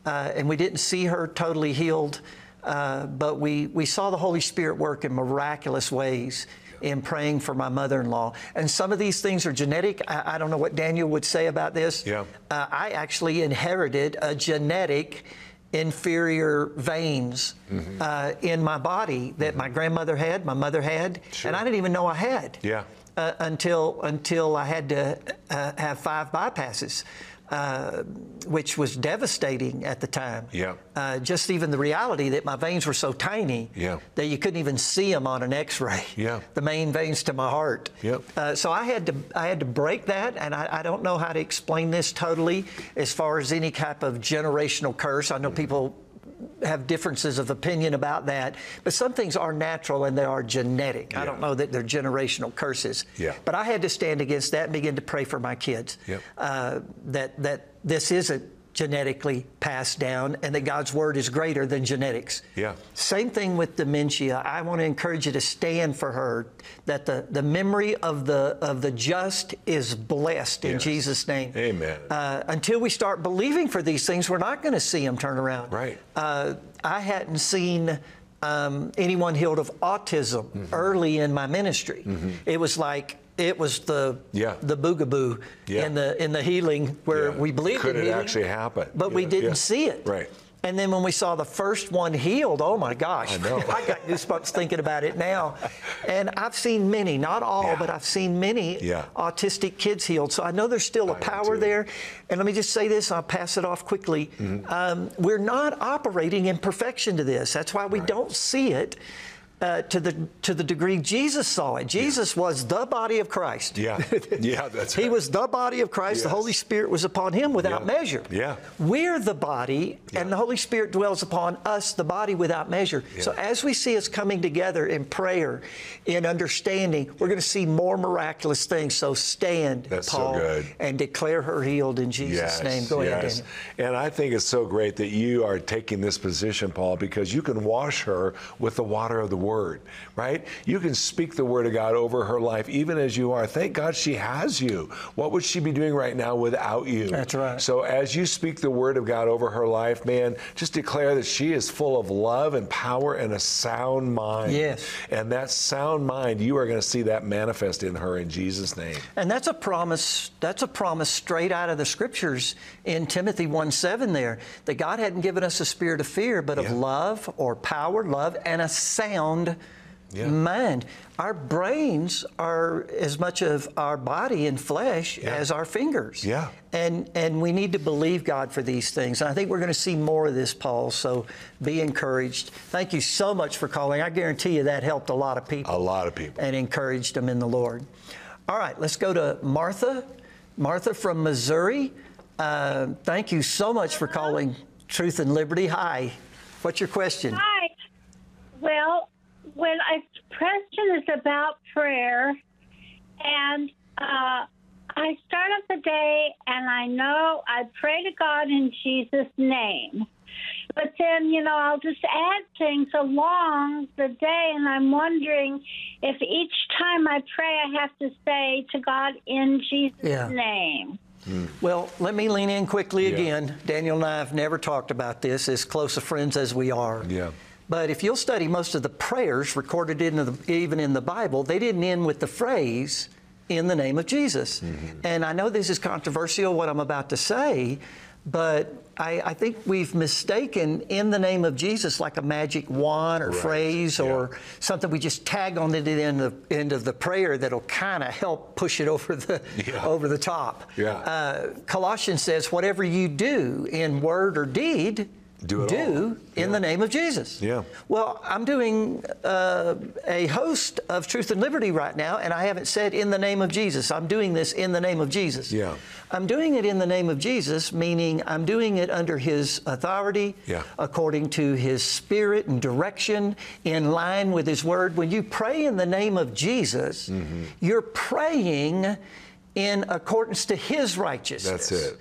uh, and we didn't see her totally healed, uh, but we, we saw the Holy Spirit work in miraculous ways in praying for my mother in law. And some of these things are genetic. I, I don't know what Daniel would say about this. Yeah. Uh, I actually inherited a genetic inferior veins Mm-hmm. uh, in my body that my grandmother had, my mother had, and I didn't even know I had Yeah. uh, until until I had to uh, have five bypasses, uh, which was devastating at the time. Yeah. Uh, just even the reality that my veins were so tiny Yeah. that you couldn't even see them on an X-ray. Yeah. The main veins to my heart. Yep. Uh, so I had to I had to break that, and I, I don't know how to explain this totally as far as any type of generational curse. I know people have differences of opinion about that, but some things are natural and they are genetic. I don't know that they're generational curses. Yeah. But I had to stand against that and begin to pray for my kids. Yep. Uh, that that this isn't genetically passed down, and that God's word is greater than genetics. Yeah. Same thing with dementia. I want to encourage you to stand for her. That the, the memory of the of the just is blessed in Yes. Jesus' name. Amen. Uh, until we start believing for these things, we're not going to see them turn around. Right. Uh, I hadn't seen um, anyone healed of autism Mm-hmm. early in my ministry. It was like it was the Yeah. the boogaboo Yeah. in the in the healing where Yeah. we believed Could in it healing, actually happen? but we didn't Yeah. see it. Right. And then when we saw the first one healed, oh my gosh, I know. I got goosebumps thinking about it now. And I've seen many, not all, but I've seen many Yeah. autistic kids healed. So I know there's still a power there. And let me just say this, I'll pass it off quickly. Mm-hmm. Um, we're not operating in perfection to this. That's why we don't see it. Uh, to the to the degree Jesus saw it, Jesus was the body of Christ. Yeah. Yeah, that's right. He was the body of Christ. The Holy Spirit was upon him without Yeah. measure. Yeah. We're the body, and the Holy Spirit dwells upon us, the body, without measure. So as we see us coming together in prayer, in understanding, we're going to see more miraculous things. So stand, That's so Paul, good. and declare her healed in Jesus' name. Go ahead, yes. Daniel. And I think it's so great that you are taking this position, Paul, because you can wash her with the water of the word, right? You can speak the word of God over her life even as you are. Thank God she has you. What would she be doing right now without you? That's right. So as you speak the word of God over her life, man, just declare that she is full of love and power and a sound mind. Yes. And that sound mind, you are going to see that manifest in her in Jesus' name. And that's a promise, that's a promise straight out of the scriptures in Timothy 1 7 there, that God hadn't given us a spirit of fear, but of love or power, love, and a sound mind. Our brains are as much of our body and flesh as our fingers. Yeah. And and we need to believe God for these things. And I think we're going to see more of this, Paul. So be encouraged. Thank you so much for calling. I guarantee you that helped a lot of people. A lot of people. And encouraged them in the Lord. All right, let's go to Martha. Martha from Missouri. Uh, thank you so much for calling Truth and Liberty. Hi. What's your question? Hi. Well, when I question is about prayer, and uh, I start up the day and I know I pray to God in Jesus' name. But then, you know, I'll just add things along the day, and I'm wondering if each time I pray, I have to say to God in Jesus' Yeah. name. Well, let me lean in quickly Yeah. again. Daniel and I have never talked about this as close of friends as we are. Yeah. But if you'll study most of the prayers recorded in the, even in the Bible, they didn't end with the phrase "in the name of Jesus." And I know this is controversial what I'm about to say, but I, I think we've mistaken "in the name of Jesus" like a magic wand or Right. phrase or something we just tag on to the end of, end of the prayer that'll kind of help push it over the Yeah. over the top. Yeah. Uh, Colossians says, "Whatever you do in word or deed." Do it all. in the name of Jesus. Yeah. Well, I'm doing uh, a host of Truth and Liberty right now, and I haven't said in the name of Jesus. I'm doing this in the name of Jesus. Yeah. I'm doing it in the name of Jesus, meaning I'm doing it under His authority, Yeah. according to His Spirit and direction, in line with His Word. When you pray in the name of Jesus, Mm-hmm. you're praying in accordance to His righteousness. That's it.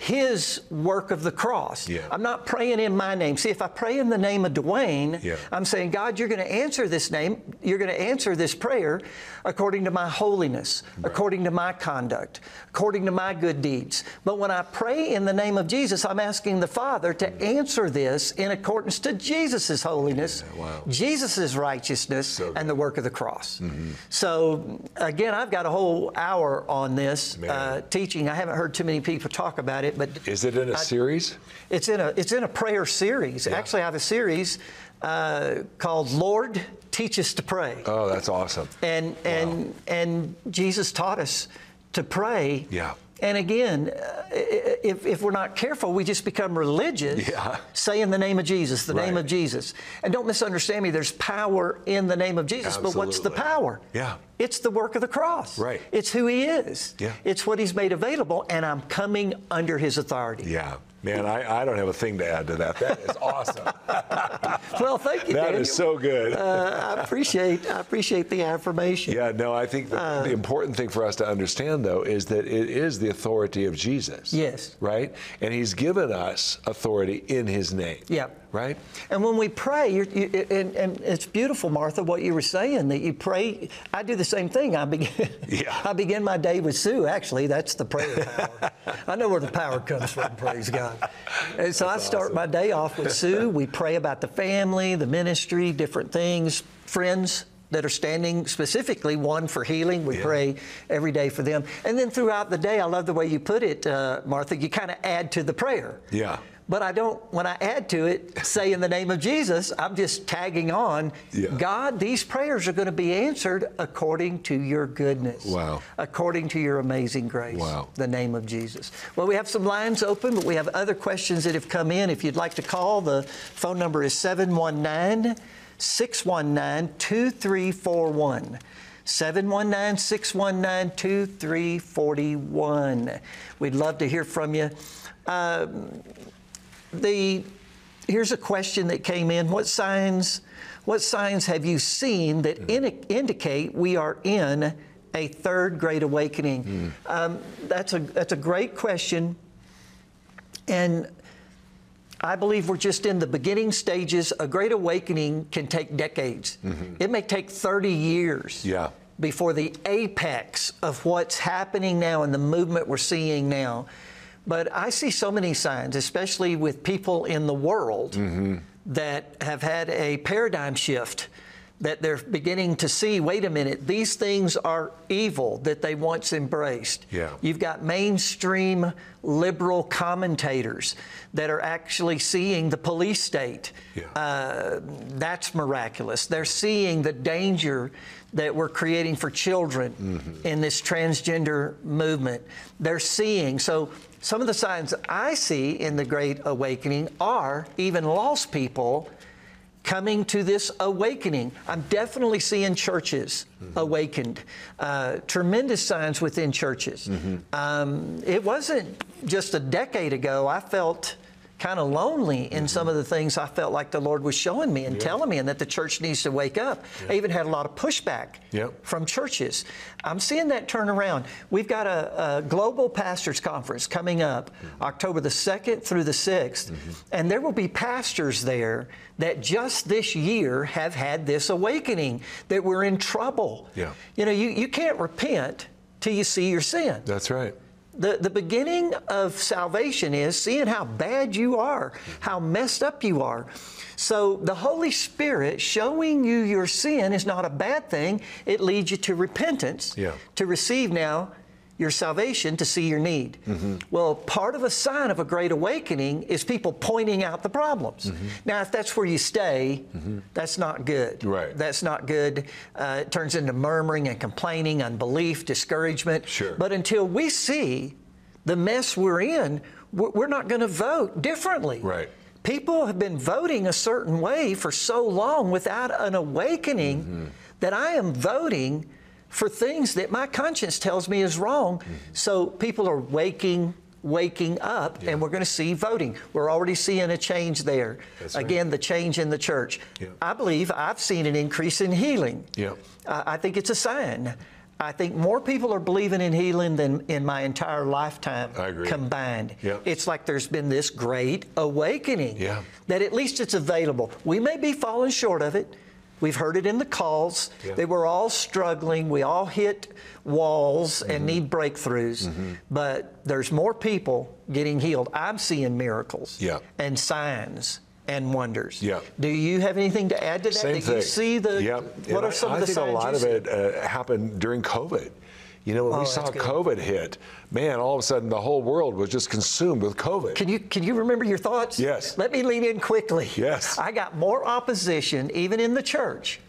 His work of the cross. Yeah. I'm not praying in my name. See, if I pray in the name of Duane, Yeah. I'm saying, God, you're going to answer this name, you're going to answer this prayer according to my holiness, according to my conduct, according to my good deeds. But when I pray in the name of Jesus, I'm asking the Father to answer this in accordance to Jesus' holiness, wow. Jesus' righteousness, and the work of the cross. Mm-hmm. So, again, I've got a whole hour on this uh, teaching. I haven't heard too many people talk about it, but Is it in a I- series? it's in a it's in a prayer series. Actually, I have a series uh, called "Lord, Teach Us to Pray," Oh, that's awesome. and and and Jesus taught us to pray. Yeah. And again, uh, if, if we're not careful, we just become religious, Yeah. saying the name of Jesus, the name of Jesus. And don't misunderstand me, there's power in the name of Jesus, but what's the power? Yeah. It's the work of the cross. Right. It's who He is. Yeah. It's what He's made available, and I'm coming under His authority. Yeah. Man, I, I don't have a thing to add to that. That is awesome. Well, thank you, That Daniel. is so good. Uh, I appreciate I appreciate the affirmation. Yeah, no, I think the, Uh, the important thing for us to understand, though, is that it is the authority of Jesus. Yes. Right? And He's given us authority in His name. Yeah. Right? And when we pray, you're, you, and, and it's beautiful, Martha, what you were saying that you pray. I do the same thing. I begin. Yeah. I begin my day with Sue. Actually, that's the prayer power. I know where the power comes from. Praise God. And so I start my day off with Sue. We pray about the family, the ministry, different things, friends that are standing specifically one for healing. We pray every day for them. And then throughout the day, I love the way you put it, uh, Martha. You kind of add to the prayer. Yeah. But I don't, when I add to it, say in the name of Jesus, I'm just tagging on, Yeah. God, these prayers are going to be answered according to your goodness. Wow. According to your amazing grace. Wow. The name of Jesus. Well, we have some lines open, but we have other questions that have come in. If you'd like to call, the phone number is 719 619 2341. 719 619 2341. We'd love to hear from you. Um, the here's a question that came in. What signs what signs have you seen that mm. in, indicate we are in a third great awakening? Mm. Um, that's a that's a great question, and I believe we're just in the beginning stages. A great awakening can take decades. Mm-hmm. It may take 30 years Yeah. before the apex of what's happening now and the movement we're seeing now. But I see so many signs, especially with people in the world that have had a paradigm shift that they're beginning to see wait a minute, these things are evil that they once embraced. Yeah. You've got mainstream liberal commentators that are actually seeing the police state. Uh, that's miraculous. They're seeing the danger that we're creating for children in this transgender movement. They're seeing. So, some of the signs I see in the Great Awakening are even lost people coming to this awakening. I'm definitely seeing churches awakened. Uh, tremendous signs within churches. Um, it wasn't just a decade ago. I felt kind of lonely in mm-hmm. some of the things I felt like the Lord was showing me and Yeah. telling me, and that the church needs to wake up. I even had a lot of pushback Yep. from churches. I'm seeing that turn around. We've got a, a global pastors conference coming up mm-hmm. October the 2nd through the 6th, mm-hmm. and there will be pastors there that just this year have had this awakening that we're in trouble. Yeah. You know, you, you can't repent till you see your sin. That's right. The, the beginning of salvation is seeing how bad you are, how messed up you are. So the Holy Spirit showing you your sin is not a bad thing. It leads you to repentance, Yeah. to receive now your salvation, to see your need. Well, part of a sign of a great awakening is people pointing out the problems. Now, if that's where you stay, that's not good. Right. That's not good. Uh, it turns into murmuring and complaining, unbelief, discouragement. Sure. But until we see the mess we're in, we're we're not going to vote differently. Right. People have been voting a certain way for so long without an awakening Mm-hmm. that I am voting for things that my conscience tells me is wrong. Mm-hmm. So people are waking waking up and we're going to see voting. We're already seeing a change there. That's right. Again, the change in the church. I believe I've seen an increase in healing. Yeah. I I think it's a sign. I think more people are believing in healing than in my entire lifetime combined. Yeah. It's like there's been this great awakening Yeah. that at least it's available. We may be falling short of it. We've heard it in the calls Yeah. that we're all struggling. We all hit walls and need breakthroughs, but there's more people getting healed. I'm seeing miracles Yeah. and signs and wonders. Yeah. Do you have anything to add to that? Same Did thing. you see the? Yep. What And are some I of the I think signs a lot of it uh, happened during COVID. You know, when Oh, we saw. COVID hit, man, all of a sudden the whole world was just consumed with COVID. Can you can you remember your thoughts? Yes. Let me lean in quickly. Yes. I got more opposition even in the church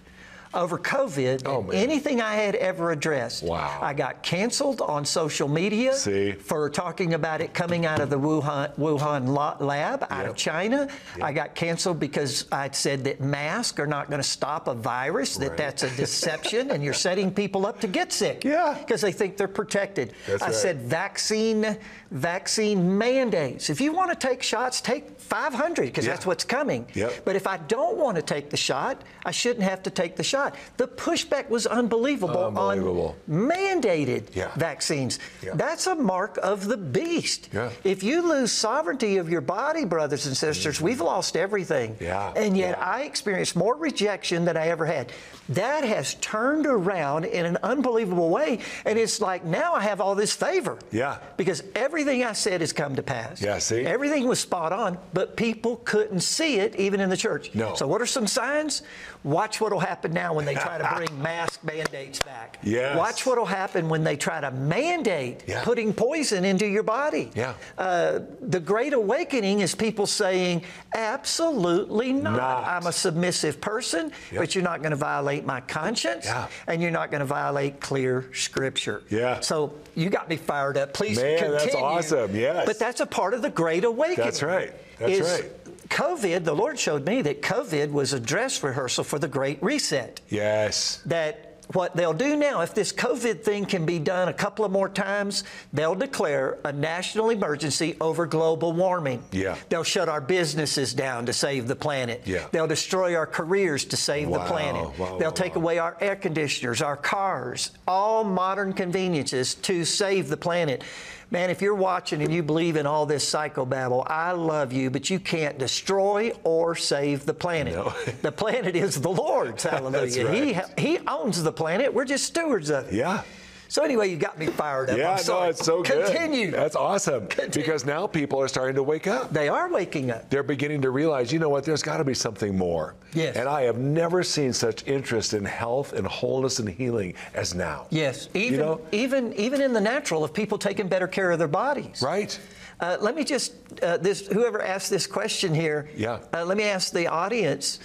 over COVID oh, than anything I had ever addressed. Wow. I got canceled on social media for talking about it coming out of the Wuhan Wuhan lab out of China. I got canceled because I said that masks are not going to stop a virus, that that's a deception and you're setting people up to get sick. Yeah. Because they think they're protected. That's I right. said vaccine vaccine mandates. If you want to take shots, take 500 because Yeah. that's what's coming. Yep. But if I don't want to take the shot, I shouldn't have to take the shot. The pushback was unbelievable, Unbelievable. on mandated Yeah. vaccines. Yeah. That's a mark of the beast. If you lose sovereignty of your body, brothers and sisters, we've lost everything. And yet I experienced more rejection than I ever had. That has turned around in an unbelievable way. And it's like now I have all this favor Yeah. because everything I said has come to pass. Yeah, see? Everything was spot on, but people couldn't see it even in the church. No. So what are some signs? Watch what'll happen now when they try to bring mask mandates back. Yes. Watch what'll happen when they try to mandate Yeah. putting poison into your body. Yeah. Uh, the great awakening is people saying, absolutely not. Not. I'm a submissive person, Yep. but you're not going to violate my conscience, Yeah. and you're not going to violate clear scripture. Yeah. So you got me fired up. Please Man, continue. that's awesome. Yes. But that's a part of the great awakening. That's right. That's right. COVID, the Lord showed me that COVID was a dress rehearsal for the Great Reset. Yes. That what they'll do now, if this COVID thing can be done a couple of more times, they'll declare a national emergency over global warming. Yeah. They'll shut our businesses down to save the planet. Yeah. They'll destroy our careers to save the planet. wow, They'll wow, take away our air conditioners, our cars, all modern conveniences to save the planet. Man, if you're watching and you believe in all this psychobabble, I love you, but you can't destroy or save the planet. No. the planet is the Lord's. Hallelujah. right. He He owns the planet. We're just stewards of it. Yeah. So anyway, you got me fired up. Yeah, I'm no, it's so good. Continue. That's awesome. Because now people are starting to wake up. They are waking up. They're beginning to realize, you know what, there's got to be something more. Yes. And I have never seen such interest in health and wholeness and healing as now. Yes, even know? even even in the natural, of people taking better care of their bodies. Right. Uh, let me just uh, this whoever asked this question here. Yeah. Uh, let me ask the audience,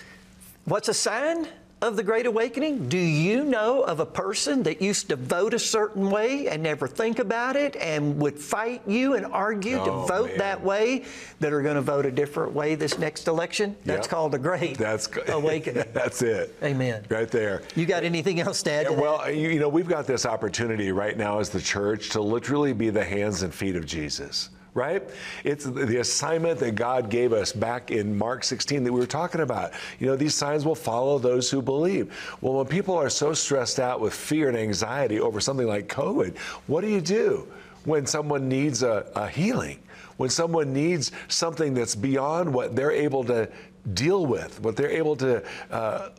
what's a sign of the Great Awakening? Do you know of a person that used to vote a certain way and never think about it and would fight you and argue Oh, to vote man. that way that are going to vote a different way this next election? That's Yep. called a Great That's Awakening. That's it. Amen. Right there. You got anything else to add? To Yeah, well, you, you know, we've got this opportunity right now as the church to literally be the hands and feet of Jesus. Right? It's the assignment that God gave us back in Mark 16 that we were talking about. You know, these signs will follow those who believe. Well, when people are so stressed out with fear and anxiety over something like COVID, what do you do when someone needs a, a healing? When someone needs something that's beyond what they're able to deal with, what they're able to uh,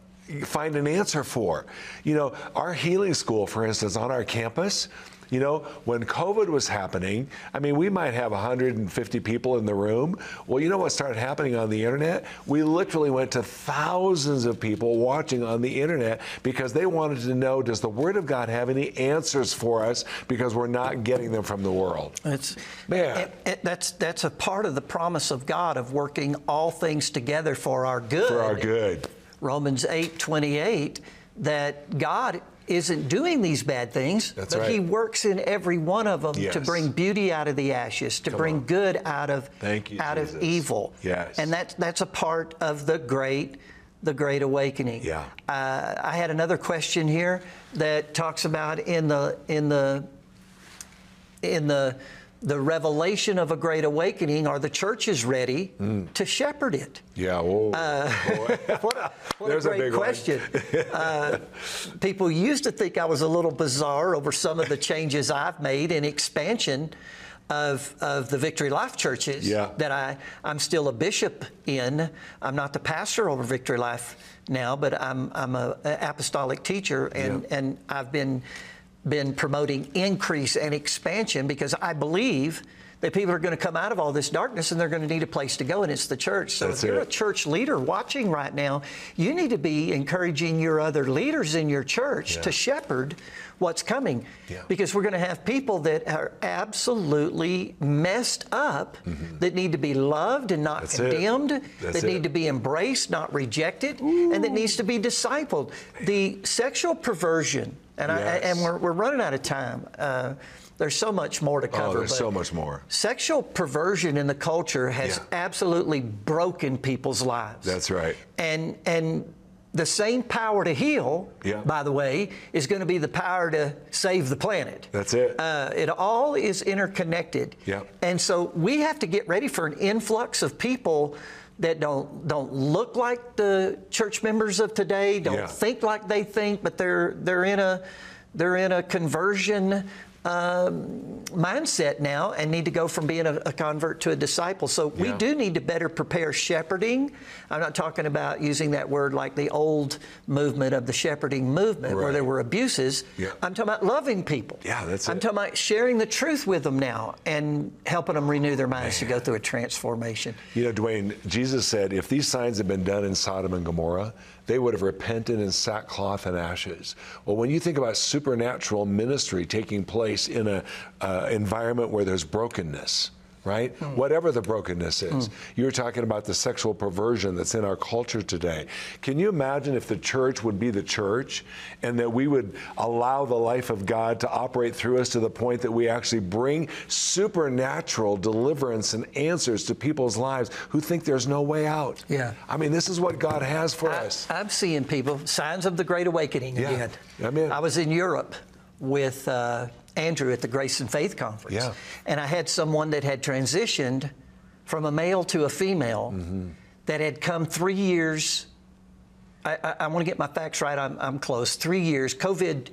find an answer for. You know, our healing school, for instance, on our campus, you know, when COVID was happening, I mean, we might have 150 people in the room. Well, you know what started happening on the internet? We literally went to thousands of people watching on the internet because they wanted to know does the Word of God have any answers for us because we're not getting them from the world? It's Man. it- it- that's that's a part of the promise of God of working all things together for our good. For our good. Romans 8, 28, that God isn't doing these bad things, That's but right. He works in every one of them to bring beauty out of the ashes, to Come bring on. good out of you, out Jesus. of evil. Yes. And that's that's a part of the great the great awakening. Yeah. Uh, I had another question here that talks about in the in the in the the revelation of a great awakening, are the churches ready Mm. to shepherd it? Yeah. Uh, what a, what There's a a great big question. uh, people used to think I was a little bizarre over some of the changes I've made in expansion of, of the Victory Life churches Yeah. that I, I'm still a bishop in. I'm not the pastor over Victory Life now, but I'm, I'm a, a apostolic teacher, and, Yeah. and I've been been promoting increase and expansion because I believe that people are going to come out of all this darkness and they're going to need a place to go, and it's the church. So That's if you're it. a church leader watching right now, you need to be encouraging your other leaders in your church Yeah. to shepherd what's coming. Yeah. Because we're going to have people that are absolutely messed up that need to be loved and not Mm-hmm. That's condemned, that need to be embraced, not rejected, and that needs to be discipled. The sexual perversion, and, I, and we're, we're running out of time. Uh, there's so much more to cover. Oh, there's so much more. Sexual perversion in the culture has Yeah. absolutely broken people's lives. That's right. And and the same power to heal, Yeah. by the way, is going to be the power to save the planet. That's it. Uh, it all is interconnected. Yeah. And so we have to get ready for an influx of people that don't don't look like the church members of today, don't Yeah. think like they think, but they're they're in a they're in a conversion um, mindset now and need to go from being a, a convert to a disciple. So we do need to better prepare shepherding. I'm not talking about using that word like the old movement of the shepherding movement where there were abuses. Yeah. I'm talking about loving people. Yeah, that's it. I'm it. talking about sharing the truth with them now and helping them renew their minds to go through a transformation. You know, Duane, Jesus said, if these signs had been done in Sodom and Gomorrah, they would have repented in sackcloth and ashes. Well, when you think about supernatural ministry taking place in an uh, environment where there's brokenness, right? Whatever the brokenness is. You're talking about the sexual perversion that's in our culture today. Can you imagine if the church would be the church and that we would allow the life of God to operate through us to the point that we actually bring supernatural deliverance and answers to people's lives who think there's no way out? Yeah. I mean, this is what God has for us. I'm seeing people, signs of the Great Awakening Yeah. again. I mean. I was in Europe with uh, Andrew at the Grace and Faith Conference. Yeah. And I had someone that had transitioned from a male to a female Mm-hmm. that had come three years. I, I, I want to get my facts right. I'm, I'm close. Three years. COVID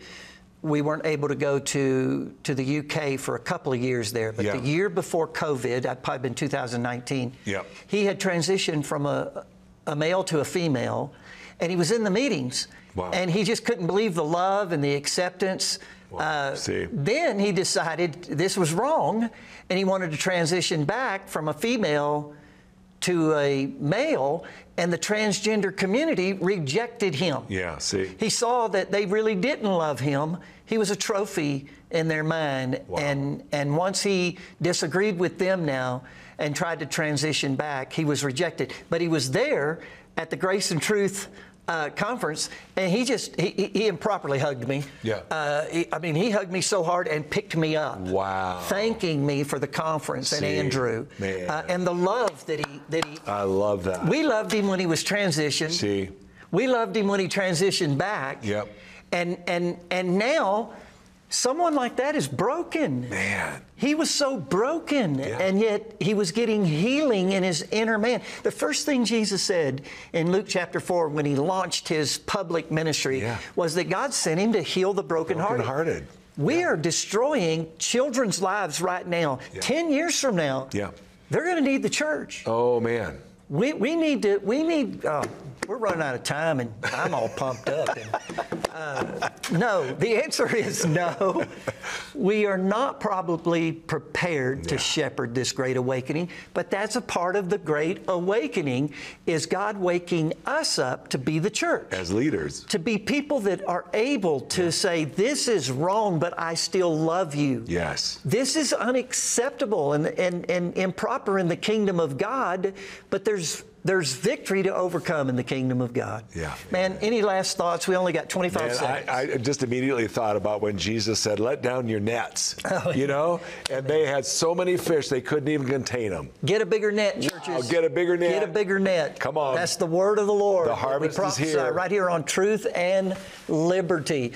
we weren't able to go to to the UK for a couple of years there. But Yeah. the year before COVID, I'd probably been 2019. Yep. He had transitioned from a a male to a female, and he was in the meetings. Wow. And he just couldn't believe the love and the acceptance. Uh. Then he decided this was wrong, and he wanted to transition back from a female to a male, and the transgender community rejected him. Yeah, see. He saw that they really didn't love him. He was a trophy in their mind, and and once he disagreed with them now and tried to transition back, he was rejected. But he was there at the Grace and Truth. Uh, conference, and he just he, he- improperly hugged me. Yeah. Uh, he- I mean, he hugged me so hard and picked me up. Wow. Thanking me for the conference and Andrew, man. Uh, and the love that he that he I love that. we loved him when he was transitioned. See. We loved him when he transitioned back. Yep. And and and now someone like that is broken. Man. He was so broken and yet he was getting healing in his inner man. The first thing Jesus said in Luke chapter 4 when he launched his public ministry was that God sent him to heal the brokenhearted. Brokenhearted. We are destroying children's lives right now. 10 years from now, Yeah. they're going to need the church. Oh man. We, we need to, we need, uh, we're running out of time and I'm all pumped up. And, uh, no, the answer is no. We are not probably prepared to shepherd this great awakening, but that's a part of the great awakening is God waking us up to be the church. As leaders. To be people that are able to say, this is wrong, but I still love you. Yes. This is unacceptable and, and, and improper in the kingdom of God, but there's there's victory to overcome in the kingdom of God. Yeah. Man, any last thoughts? We only got 25 Man, seconds. I, I just immediately thought about when Jesus said, "Let down your nets," Oh, you know, and they had so many fish they couldn't even contain them. Get a bigger net, churches. get a bigger net. Get a bigger net. Come on. That's the word of the Lord. The harvest is here. Right here on Truth and Liberty.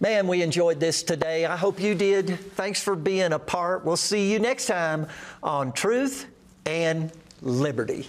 Man, we enjoyed this today. I hope you did. Thanks for being a part. We'll see you next time on Truth and Liberty.